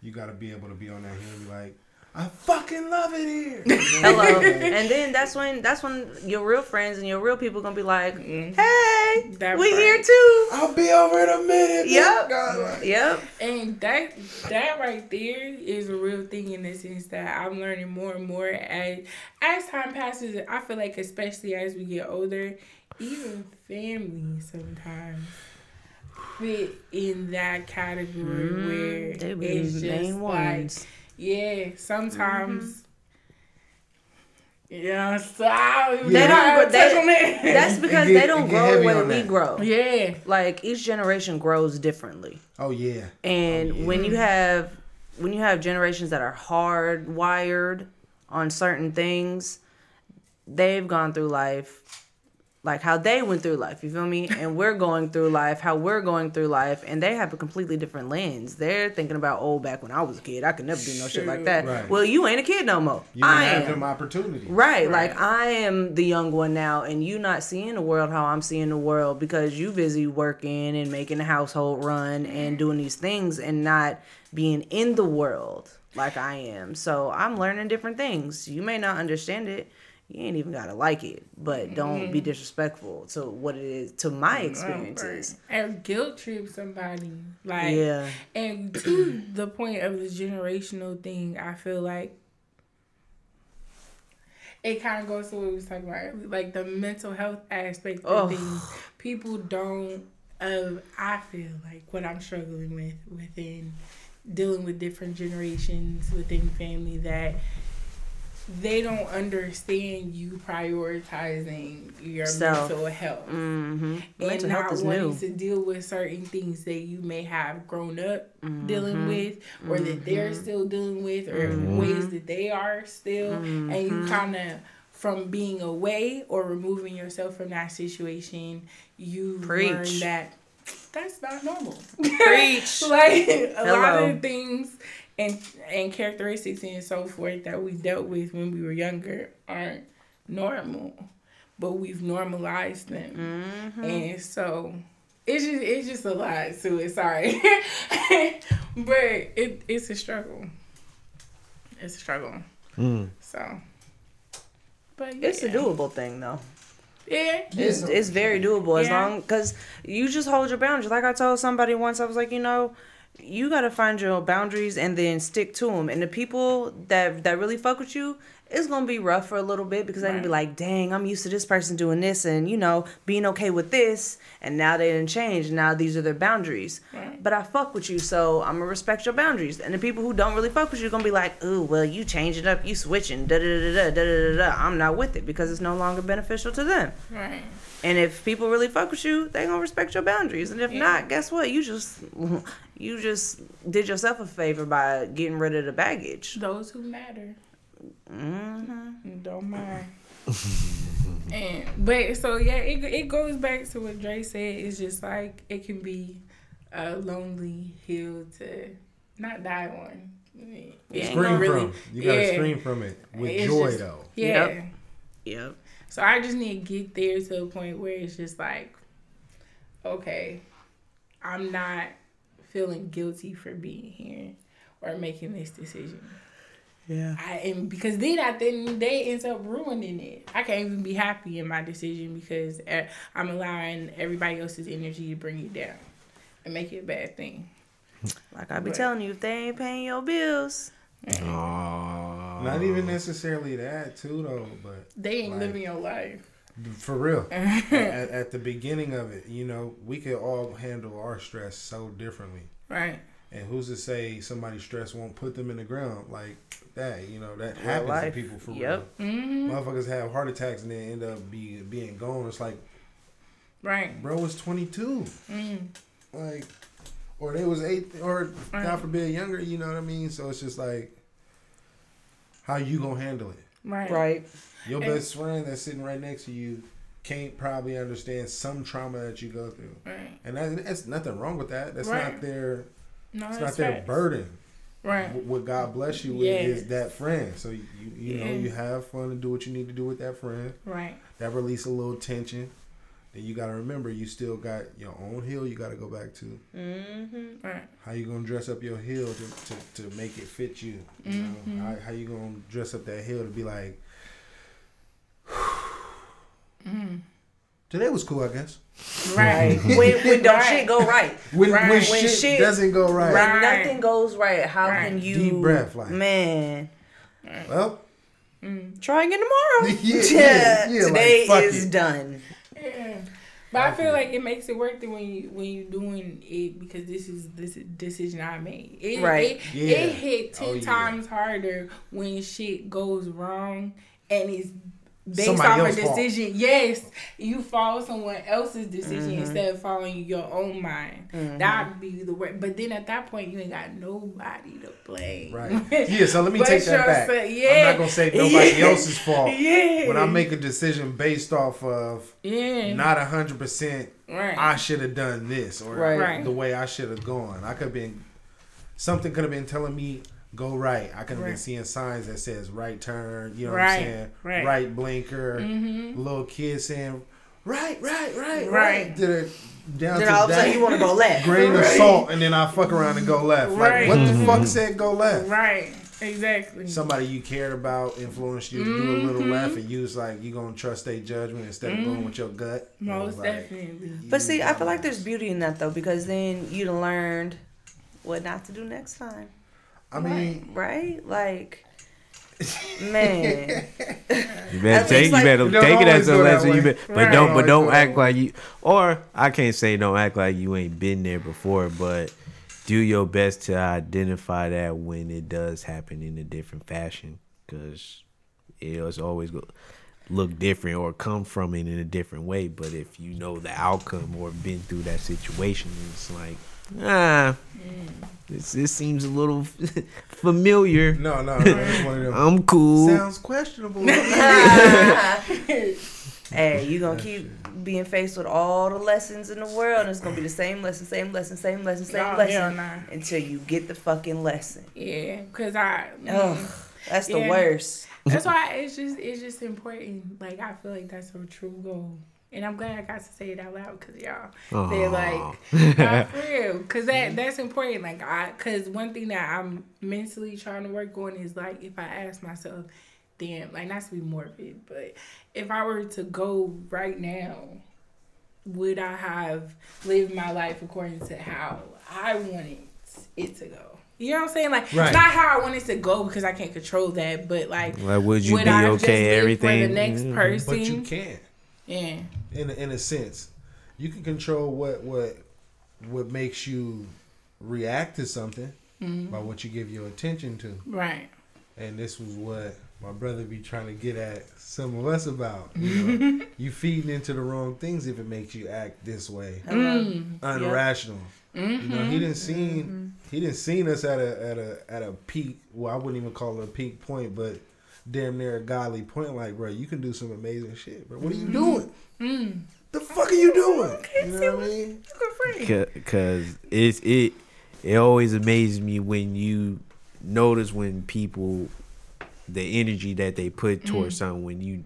you got to be able to be on that hill and be like, I fucking love it here. Hello. and then that's when that's when your real friends and your real people gonna be like, Mhm. hey, That we part. here too. I'll be over in a minute. Yep. God. Yep. And that that right there is a real thing in the sense that I'm learning more and more as as time passes. I feel like especially as we get older, even family sometimes fit in that category where Mm, They be it's just main like ones. Yeah, sometimes. Yeah, so I They know don't- to they- touch on that. That's because get- they don't grow the way we that. grow. yeah, Like each generation grows differently. Oh yeah. And Oh, yeah. when you have when you have generations that are hardwired on certain things, they've gone through life like how they went through life, you feel me? And we're going through life how we're going through life and they have a completely different lens. They're thinking about oh back when I was a kid, I could never do no shit like that. Right. Well, you ain't a kid no more. You I have am. them opportunities. Right, Right. like I am the young one now, and you not seeing the world how I'm seeing the world because you busy working and making the household run and mm-hmm. doing these things and not being in the world like I am. So I'm learning different things. You may not understand it. You ain't even gotta like it, but don't be disrespectful to what it is to my experiences. and guilt trip somebody like Yeah, And to the point of the generational thing, I feel like it kind of goes to what we was talking about, earlier, like the mental health aspect Oh. of things. People don't. Of I feel like what I'm struggling with within dealing with different generations within family that they don't understand you prioritizing your mental health mm-hmm. and Mental not health is wanting new. to deal with certain things that you may have grown up dealing Mm-hmm. with or that they're still dealing with or ways that they are still and you Mm-hmm. kind of from being away or removing yourself from that situation you learn that that's not normal Preach. like a lot of things and and characteristics and so forth that we dealt with when we were younger aren't normal but we've normalized them Mm-hmm. and so it's just it's just a lot to it sorry but it it's a struggle it's a struggle Mm. so but yeah. It's a doable thing though. yeah It's, it's very doable as Yeah. long because you just hold your boundaries. Like I told somebody once, I was like, you know, you got to find your boundaries and then stick to them. And the people that that really fuck with you, it's gonna be rough for a little bit because they're gonna be like, dang, I'm used to this person doing this and you know being okay with this, and now they didn't change. Now these are their boundaries. Right. But I fuck with you, so I'm gonna respect your boundaries. And the people who don't really fuck with you are gonna be like, ooh, well, you changing up, you switching, da da da da da da da. I'm not with it because it's no longer beneficial to them. right And if people really fuck with you, they gonna respect your boundaries. And if Yeah. not, guess what? You just you just did yourself a favor by getting rid of the baggage. those who matter hmm Don't mind. and but so yeah, it it goes back to what Dre said. It's just like it can be a lonely hill to not die on. Yeah, Scream really- from. You gotta yeah. scream from it with It's joy just- though. Yeah. Yep. Yep. So I just need to get there to a point where it's just like, okay, I'm not feeling guilty for being here or making this decision. Yeah. I and because then I then they ends up ruining it. I can't even be happy in my decision because uh, I'm allowing everybody else's energy to bring it down and make it a bad thing. Like I be Right. telling you, if they ain't paying your bills, Aw. Not even necessarily that too though, but They ain't Like- living your life. for real. at, at the beginning of it, you know, we could all handle our stress so differently. Right. And who's to say somebody's stress won't put them in the ground like that? You know, that Real happens life. to people for Yep. real. Mm-hmm. Motherfuckers have heart attacks and then end up be, being gone. It's like, Right. bro was 22. Mm. Like, or they was eight, or Right. God forbid, younger. You know what I mean? So it's just like, how you gonna handle it? Right. right? Your And- best friend that's sitting right next to you can't probably understand some trauma that you go through, Right. and that, that's nothing wrong with that. That's Right. not their, No, it's not their facts. burden. Right. What God bless you with Yeah. is that friend. So you you know Yeah. you have fun and do what you need to do with that friend. Right. That release a little tension. And you gotta remember you still got your own hill you gotta go back to. Mm-hmm. Right. How you gonna dress up your hill to, to, to make it fit you? you know? Mm-hmm. how, how you gonna dress up that hill to be like mm. Today was cool, I guess. Right. when when don't Right. shit go right. When, when Right. shit, When shit- doesn't go right. Right. Nothing goes right, how Right. can you Deep breath, like- man? Well, mm. Try again tomorrow. Yeah, yeah, yeah, Today like, is it. done. Yeah. But I feel like it makes it worth it when you when you doing it because this is this decision I made. It, Right. It, Yeah. it hit ten Oh, yeah. times harder when shit goes wrong and it's based off a else's fault. decision. Yes, you follow someone else's decision Mm-hmm. instead of following your own mind. That'd be the worst. But then at that point, you ain't got nobody to blame. right. Yeah, so let me take that back. yourself- I'm not gonna say nobody Yeah. else's fault. Yeah. When I make a decision based off of yeah. not hundred percent right. I should have done this or. Right. the way I should have gone. I could have been something could have been telling me go right. I could have been seeing signs that says right turn, you know what I'm saying? right. blinker. mm-hmm. Little kid saying right, right, right, right. Right. Did it down Then to all of a sudden you want to go left. grain of salt and then I fuck around and go left. Right. Like what the mm-hmm. fuck said go left? Right. Exactly. Somebody you cared about influenced you to do a little mm-hmm. left and you was like you gonna trust their judgment instead of going mm-hmm. with your gut. And it was Most like, definitely. But see, I feel like there's beauty in that though, because then you'd learned what not to do next time, I mean right? Like, man, You better take least, you better It take it as a lesson. You way. bet, but Right. don't but don't act like you or I can't say don't act like you ain't been there before, but do your best to identify that when it does happen in a different fashion, because it's always go look different or come from it in a different way. But if you know the outcome or been through that situation, it's like ah, this this seems a little familiar. No, no, no. It's one of them. I'm cool. Sounds questionable. hey, you gonna keep being faced with all the lessons in the world, and it's gonna be the same lesson, same lesson, same lesson, same Oh, lesson, nah. until you get the fucking lesson. Yeah, cause I. Ugh, that's the Yeah. worst. That's why it's just it's just important. Like I feel like that's a true goal, and I'm glad I got to say it out loud because y'all they're like nah, for real. Cause that that's important. Like I, cause one thing that I'm mentally trying to work on is like if I ask myself, damn, like not to be morbid, but if I were to go right now, would I have lived my life according to how I wanted it to go? You know what I'm saying? Like Right. not how I want it to go because I can't control that, but like Like, would you would be I okay? live Everything. for the next person. but you can't. Yeah. In a, in a sense, you can control what what what makes you react to something by what you give your attention to. Right. And this was what my brother be trying to get at some of us about. You, know, you feeding into the wrong things if it makes you act this way, Mm. unrational. You know, Mm-hmm. he didn't seen he didn't seen us at a at a at a peak. Well, I wouldn't even call it a peak point, but damn near a godly point. Like, bro, you can do some amazing shit, bro. What are you doing? Mm. The fuck are you doing? You know what I mean? Cause it's it it always amazes me when you notice when people the energy that they put towards something when you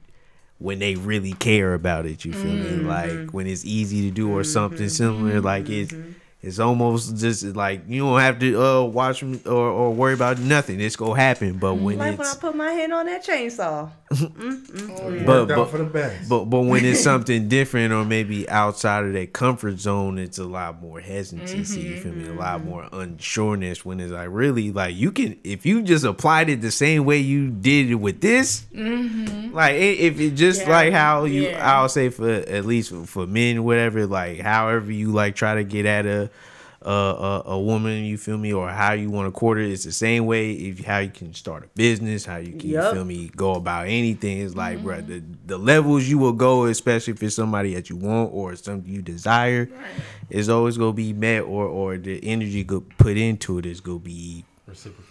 when they really care about it you feel me like when it's easy to do or something similar like it's it's almost just like you don't have to uh watch or, or worry about nothing it's gonna happen but when Like when I put my hand on that chainsaw. It But- but- for the best. But but when it's something different or maybe outside of their comfort zone, it's a lot more hesitancy. You mm-hmm, feel me? A lot mm-hmm. more unsureness. When it's like really like you can if you just applied it the same way you did it with this, like if it just Yeah, like how you yeah. I'll say for at least for, for men whatever like however you like try to get at a. A, a, a woman, you feel me, or how you want to court her. It's the same way if how you can start a business, how you can you feel me go about anything. It's like, bruh, the, the levels you will go, especially if it's somebody that you want or something you desire, is always gonna be met, or or the energy go put into it is gonna be, Reciprocated.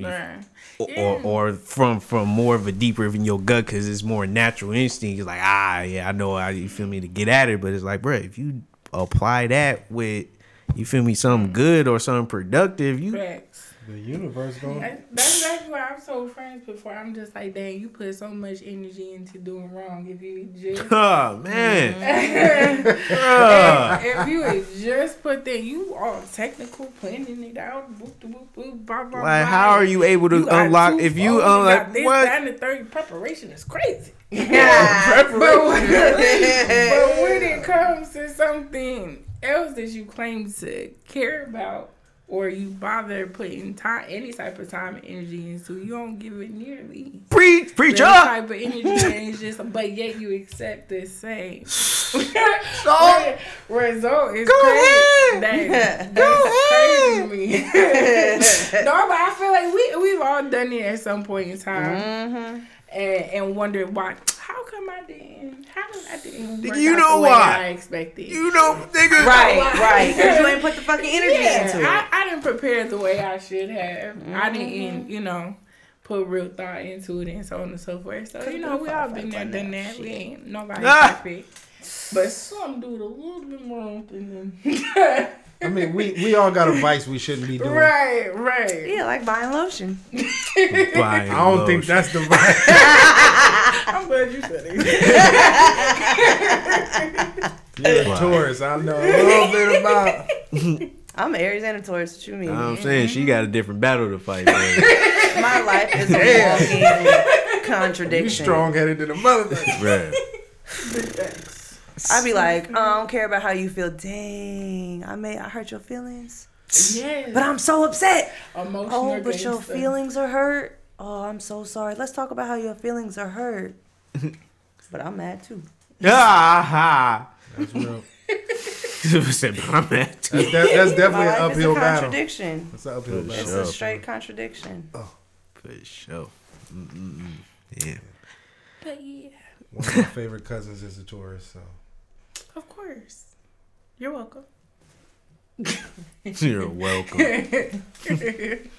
Right. or or, or from from more of a deeper in your gut because it's more natural instinct. It's like, ah, yeah, I know how you feel me to get at it, but it's like, bruh, if you apply that with you feel me something good or something productive, you Facts. The universe going. That- That's exactly why I've told friends before. I'm just like, dang, you put so much energy into doing wrong. If you just Oh man. if, if you had just put that, you all technical, planning it out, boop, boop, boop, boop, blah, blah, Like, blah. how are you able to You unlock? If you phones, unlock got this, what? that, and the third preparation is crazy. Yeah. but, when, but when it comes to something else that you claim to care about, or you bother putting time, any type of time and energy into, you don't give it nearly Preach, preach up. type of energy and it's just but yet you accept the same So result is Go crazy. ahead. That, that's crazy to me. no, but I feel like we we've all done it at some point in time Mm-hmm. and and wondered why. How come I didn't? How did I didn't? Work You out know the way why. I expected. you know, nigga. Right, right. Because you ain't put the fucking energy yeah, into it. I, I didn't prepare the way I should have. I Mm-hmm. didn't, you know, put real thought into it and so on and so forth. So, you know, we all been there, done that. We ain't nobody Ah. perfect. But some do it a little bit more than them. I mean, we we all got a vice we shouldn't be doing. right, right. Yeah, like buying lotion. buying I don't think that's the vice. I'm glad you said it. You're a Wow. Taurus. I know a little bit about. I'm Aries and a Taurus. What you mean? I'm saying she got a different battle to fight. My life is a walking You contradiction. strong headed than a mother. right. I be like, I don't care about how you feel. Dang, I may I hurt your feelings, Yes. but I'm so upset. Emotional Oh, but your gangster. feelings are hurt. Oh, I'm so sorry. Let's talk about how your feelings are hurt. but I'm mad too. Ah That's real. ha. Said, I'm mad too. That's, that, that's definitely an life uphill is a battle. contradiction. That's an uphill For It's battle. sure. a straight contradiction. Oh, for sure. Mm-mm-mm. Yeah. But yeah, One of my favorite cousins is a Taurus, so of course. You're welcome. You're welcome.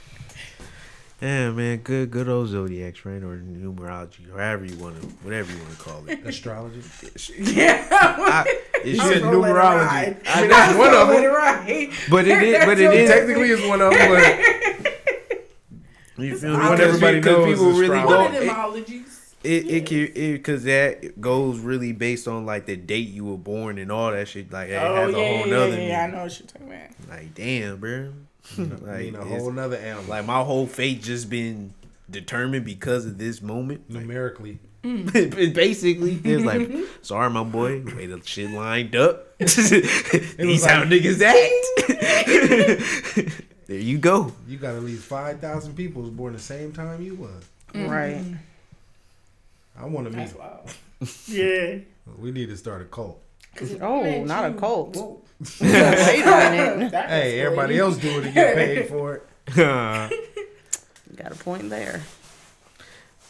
Yeah, man. Good, good old zodiacs, right? Or numerology, or however you want to, whatever you want to call it. astrology. yeah. I, it You should, said gonna it numerology. I mean, that's one of them. ride. but it is, but it is. Technically, is one of them. But You feel What everybody because knows people is really astrology. One don't. of them It, ologies. it, it can it because that goes really based on like the date you were born and all that shit. Like it Oh has yeah, a whole yeah, nother yeah, yeah. I know what you're talking about. Like damn, bro. like mean a whole nother animal. like my whole fate just been determined because of this moment. Like, numerically. basically, it's like sorry, my boy, way the shit lined up. These was how like, niggas act. there you go. You got at least five thousand people was born the same time you was. Right. Mm-hmm. I want to meet. That's wild. yeah. We need to start a cult. Oh, not a cult. Wait a minute. Hey, is everybody else do it to get paid for it. Got a point there.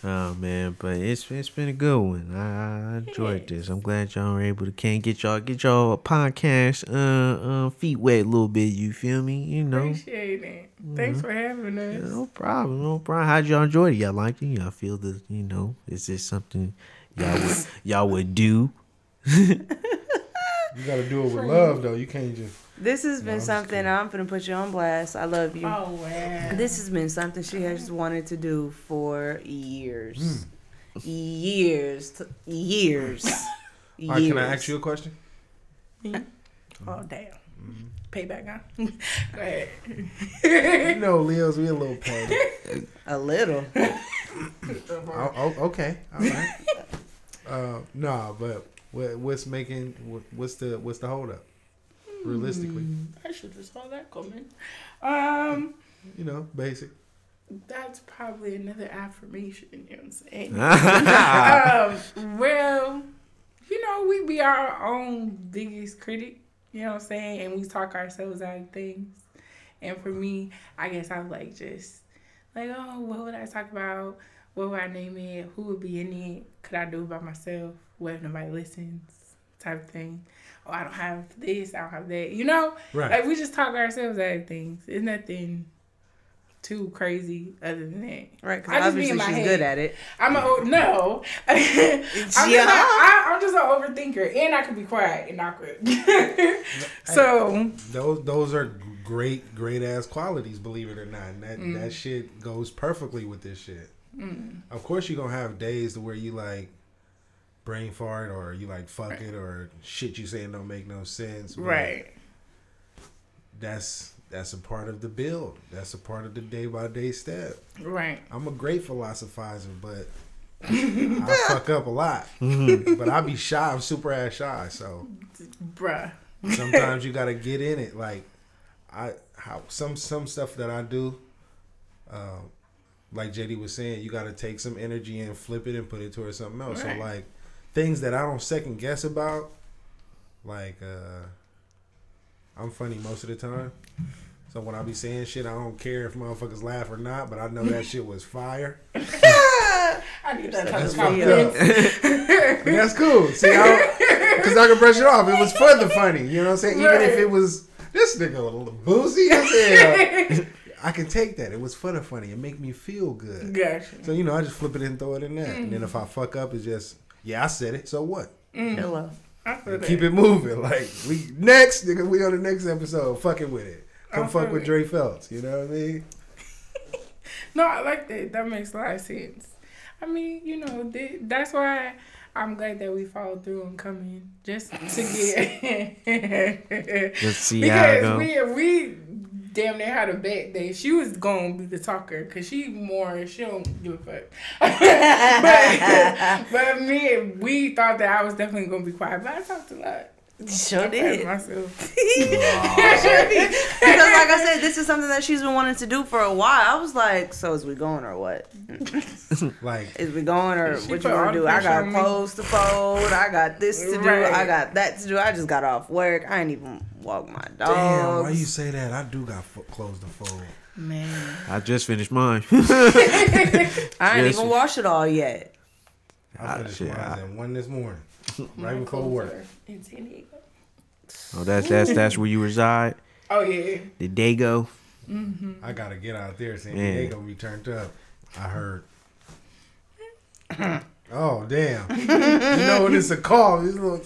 Oh man, but it's it's been a good one. I, I enjoyed this. I'm glad y'all were able to can get y'all get y'all a podcast uh, uh feet wet a little bit. You feel me? You know. Appreciate it. Thanks for having us. No problem, no problem. How'd y'all enjoy it? Y'all liked it? Y'all feel the you know, is this something y'all would y'all would do? You got to do it with love, though. You can't just. This has been I'm something. I'm gonna put you on blast. I love you. Oh wow. This has been something she has wanted to do for years. Hmm. Years. t- Years. All right, can I ask you a question? Oh damn. Mm-hmm. Payback, huh? Go ahead. You know, Leo's we a little petty. A little. oh, oh, okay, all right. Uh, nah, but what, what's making what, what's the what's the holdup? Realistically, I should have saw that coming. Um, you know, basic. that's probably another affirmation. You know what I'm saying? um, well, you know, we be our own biggest critic, you know what I'm saying? And we talk ourselves out of things. And for me, I guess I was like just like, oh, what would I talk about? What would I name it? Who would be in it? Could I do it by myself? What if nobody listens? Type of thing. Oh, I don't have this, I don't have that. You know? Right. Like we just talk ourselves out of things. It's nothing too crazy other than that. Right, because I just be obviously in my she's head. good at it. I'm a oh, no. I'm just Yeah. I, I'm just an overthinker, and I can be quiet and awkward. so Those those are great, great ass qualities, believe it or not. And that Mm. that shit goes perfectly with this shit. Mm. Of course, you're gonna have days where you like brain fart or you like fuck it or shit you saying don't make no sense. but Right. That's that's a part of the build. That's a part of the day by day step. Right. I'm a great philosophizer, but I fuck up a lot. but I be shy. I'm super ass shy. So Bruh. sometimes you gotta get in it. Like I how some some stuff that I do, um, like JD was saying, you gotta take some energy and flip it and put it towards something else. Right. So like things that I don't second guess about, like uh I'm funny most of the time. So when I be saying shit, I don't care if motherfuckers laugh or not, but I know that shit was fire. I need that type of up. That's cool. See, because I, can brush it off. It was for the funny. You know what I'm saying? Even if it was this nigga a little boozy as hell, I can take that. It was for the funny. It make me feel good. Gotcha. So you know, I just flip it and throw it in there. And then if I fuck up, it's just yeah, I said it. So what? Mm. Hello. I feel that. Keep it moving. Like we next nigga, we on the next episode. Fucking with it. Come I fuck with it. Dre Phelps. You know what I mean? No, I like that. That makes a lot of sense. I mean, you know, that's why I'm glad that we followed through and come in just to get. Let's see how it because go. we we damn near had a bet that she was gonna be the talker because she more she don't give a fuck. but, but me we thought that I was definitely gonna be quiet, but I talked a lot. Sure I played did. myself. because like I said, this is something that she's been wanting to do for a while. I was like, so is we going or what? Like Is we going or what you all gonna do? I got on clothes to fold. I got this to do. Right. I got that to do. I just got off work. I ain't even walk my dogs. damn, why you say that? I do got fo- clothes to fold. Man. I just finished mine. I ain't Yes. even washed it all yet. I Ah, finished mine I- at one this morning, right My before clothes work. in San Diego. oh, that's that's that's where you reside. Oh yeah. The Dago. Mhm. I gotta get out there. San Man. Diego be turned up. I heard. oh damn! you know when it's a call, it's a little,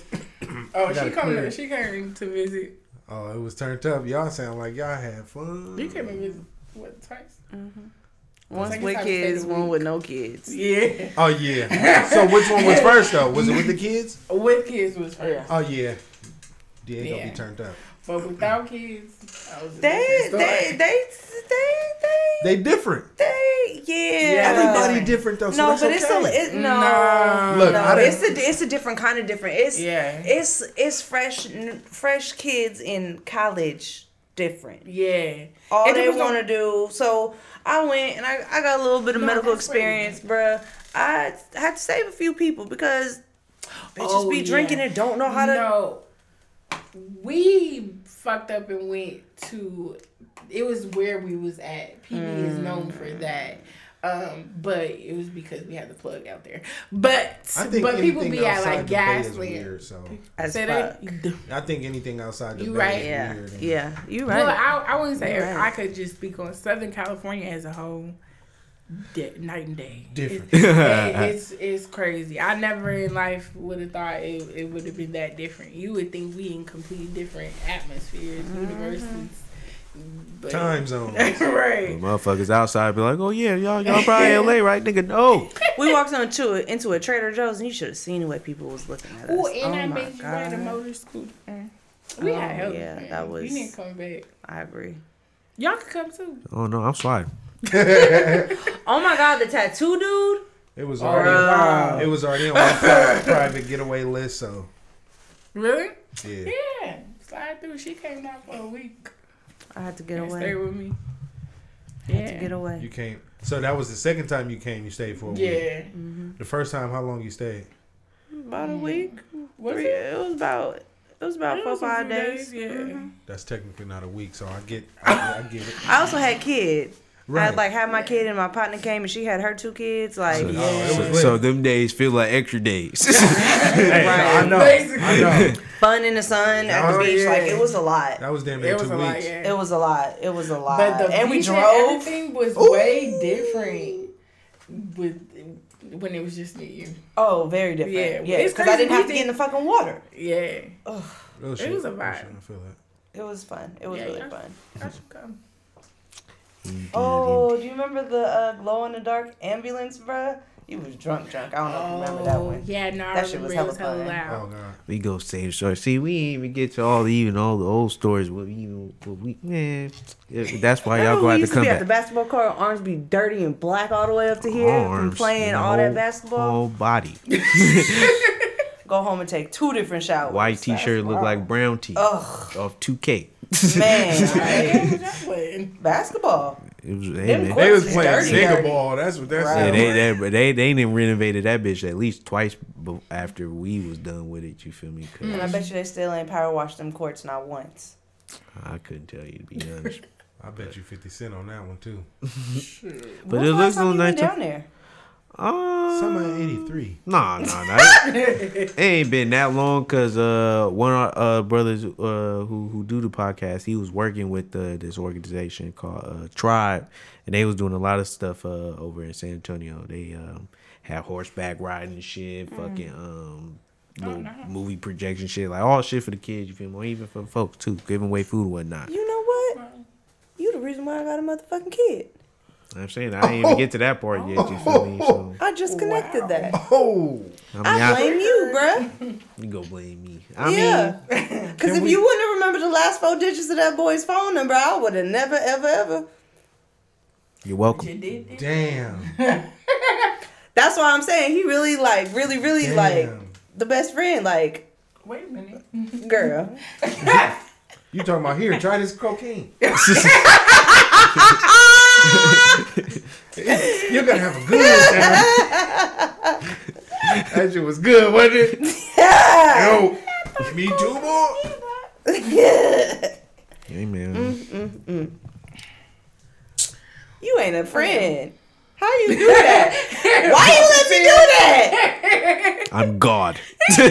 Oh, she gotta come clear she came to visit. Oh, it was turned up. Y'all sound like y'all had fun. You came and visit what twice? One Second with time stay kids, the one week. with no kids. Yeah. Oh yeah. So which one was first though? Was it with the kids? With kids was first. Oh yeah. Diego Yeah. be turned up. But without kids, I was a They, different they, story. they, they, They different. they, yeah. Everybody different though. So No, that's but it's okay. a it, no, No. Look, no. It's a it's a different kind of different. It's Yeah. it's it's fresh fresh kids in college different. Yeah. All It they depends on- want to do. So I went and I, I got a little bit of No, medical experience, bruh. I had to save a few people because bitches Oh, be yeah. drinking and don't know how to. No. We fucked up and went to. It was where we was at. PB is known for Mm. that. Um, but it was because we had the plug out there. But I think but people anything be at outside like the bay is weird. So As fuck. I think anything outside the You bay right. is Yeah, weird. yeah, you right. Well, I, I wouldn't say right. I could just speak on Southern California as a whole. Di- night and day. Different. It's, it- it's it's crazy. I never in life would have thought it, it would have been that different. You would think we in completely different atmospheres, Mm-hmm. universities, but, Time zone. The right? motherfuckers outside be like, oh yeah, y'all y'all probably LA, right, nigga? No. we walked into a, into a Trader Joe's and you should have seen the way people was looking at us. Oh, and I my made you ride a God. motor scooter. Mm. We Oh, had help. yeah, man. that was- You need to come back. I agree. Y'all could come too. Oh no, I'm sliding. Oh my god, the tattoo dude. It was Oh, already wow. it was already on my private getaway list. So Really? yeah, Yeah. Slide through. She came out for a week. I had to get and away. stay with me. I had to get away. you came. So that was the second time you came. You stayed for a week. Yeah. The first time, how long you stayed? About a week. Was Three, it? it was about it was about It four was five few days. Yeah. Mhm. That's technically not a week, so I get. I, I get it. I also had kids. I Right. had, like had my kid and my partner came and she had her two kids. Like So, it was so, so them days feel like extra days. Hey, Right. I know. Basically. I know. fun in the sun at the Oh, beach. yeah. Like it was a lot. That was damn near It was two a lot, weeks. yeah. It was a lot. It was a lot. But the and we beach drove. everything was way different with when it was just me. and you. Oh, very different. Yeah, Yeah, it's because I didn't have to get in the fucking water. Yeah. Real It shit. was a Real vibe. shit, I feel that. It was fun. It was Yeah, really yeah. fun. I should come. Indeed, Oh, do you remember the uh, glow in the dark ambulance, bruh? You was drunk, drunk. I don't know if you remember that one. Yeah, no, I That shit was it was hella hella fun. loud. Oh god. We go save the story. See, we ain't even get to all the even all the old stories. What we even what we man. it- That's why y'all Remember go we have to used to come be at back. the basketball court, arms be dirty and black all the way up to here from Arms, playing the all that basketball. Whole body. Go home and take two different showers. White t-shirt look like brown tee Ugh, off 2K. man, Hey, what y'all playing? basketball. It was hey man. They was playing dirty, ball. That's what that's. Right. Yeah, sound they, like. they, they, they ain't renovated that bitch at least twice after we was done with it. You feel me? 'Cause And I bet you they still ain't power washed them courts not once. I couldn't tell you to be honest. I bet you fifty cent on that one too. But When's it looks last time nice. went down there. Uh, Summer eighty three. Nah, nah, nah. it ain't been that long because uh, one of our uh, brothers uh, who who do the podcast, he was working with uh, this organization called uh, Tribe, and they was doing a lot of stuff uh, over in San Antonio. They um, had horseback riding and shit, fucking um, little nice. movie projection shit, like all shit for the kids. You feel me? Or even for the folks too, giving away food and whatnot. You know what? You the reason why I got a motherfucking kid. I'm saying I didn't even get to that part yet. You feel me? So I just connected Wow. that. Oh, I mean, I I, blame you, bruh. you go blame me. I yeah. mean, Because if we- you wouldn't have remembered the last four digits of that boy's phone number, I would have never, ever, ever. you're welcome. You did it. damn. That's why I'm saying he really, like, really, really, Damn. like, the best friend. Like, Wait a minute. girl. You talking about here? Try this cocaine. You're gonna have a good time. that shit was good, wasn't it? Yeah. Yo, me too, boy. Hey man. You ain't a friend. How you do that? Why you let me do that? I'm God. Why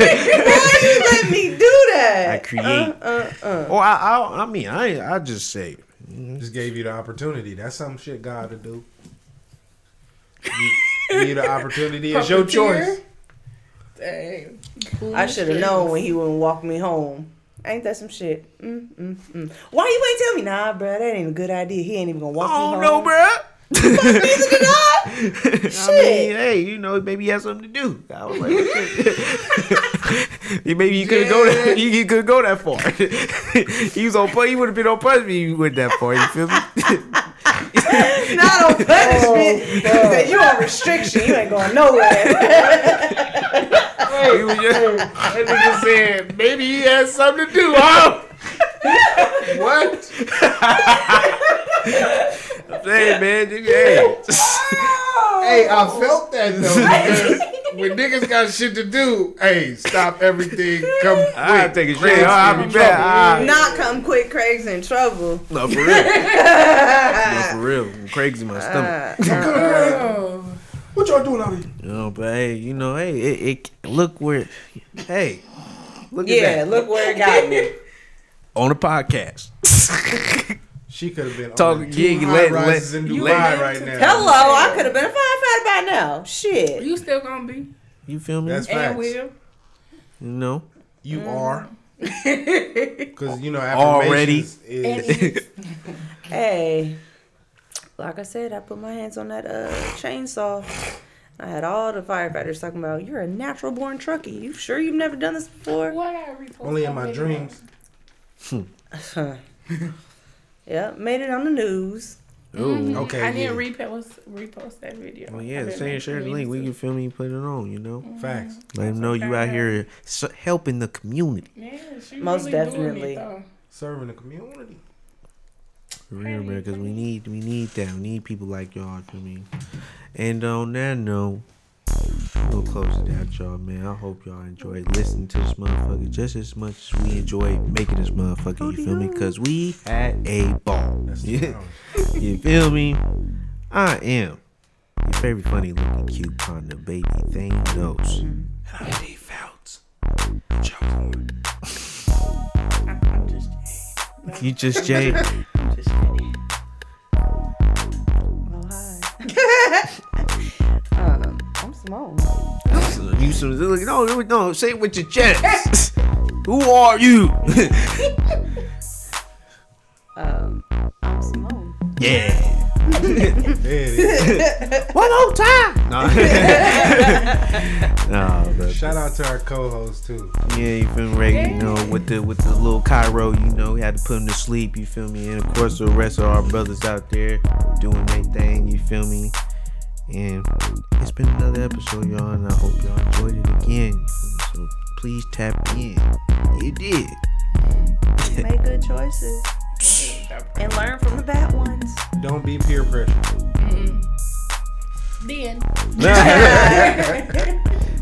you let me do that? I create. Uh, uh. Oh, I, I, I mean, I, I just say, Just gave you the opportunity. That's some shit God to do. You- Give you the opportunity. It's your choice. Dang. I should have known when he wouldn't walk me home. Ain't that some shit? Mm, mm, mm. Why you ain't tell me? Nah, bruh, that ain't a good idea. He ain't even gonna walk me oh home. no, bruh. Neither did I. I mean, hey, you know, maybe he has something to do. I was like, shit. maybe he couldn't go that. He, he couldn't go that far. he was on. pu- He would have been on punishment if he went that far. You feel me? Not on punishment. Oh, he said, you on restriction. You ain't going nowhere. he was just, that nigga said maybe he has something to do. Huh? What? I'm saying, man. nigga, Hey. Hey, I felt that though. When niggas got shit to do, hey, stop everything. Come I quick. take a shit. I'll be back. trouble. Not come quick. Craig's in trouble. No, for real. no, for real. Craig's in my stomach. Oh. What y'all doing out here? You know, but hey, you know, hey, it, it look where, hey, look Yeah, at that look where it got me. on the podcast. She could have been Talking on gig, two let- high let- in Dubai let- right now. Hello, I could have been a firefighter by now. Shit. You still gonna be? You feel me? That's And facts. will. you know, You Mm. are. Because, you know, Already. is. Hey, like I said, I put my hands on that uh, chainsaw. I had all the firefighters talking about, you're a natural born truckie. You sure you've never done this before? What I repost Only in my video? dreams. Yeah, made it on the news. Ooh. Mm-hmm. Okay, I need to yeah. repost repost that video. Well, yeah, I've share the link. We to. can feel me, put it on. You know, mm-hmm. Facts. let them know you out here helping the community. Yeah, she Most really doing definitely. It. Serving the community. For real, man, because we need we need that. We need people like y'all. I mean, and on that note, we'll close it out, y'all, man. I hope y'all enjoyed listening to this motherfucker just as much as we enjoyed making this motherfucker. You feel me? Because we had a ball. Yeah. You feel me? I am your favorite funny looking cute panda baby thing knows. And I'm Dave Fouts. I, I'm just. You just Jay. I'm just kidding. Oh, hi. Simone. You some no no say it with your chest. Who are you? um, I'm Simone. Yeah. One more time. No. no but, Shout out to our co-host too. Yeah, you feel me? Ray. You know, with the with the little Cairo, you know, we had to put him to sleep. You feel me? And of course, the rest of our brothers out there doing their thing. You feel me? And it's been another episode, y'all, and I hope y'all enjoyed it again. You feel me? So please tap in. You did. Make good choices and learn from the bad ones. Don't be peer pressure. Then.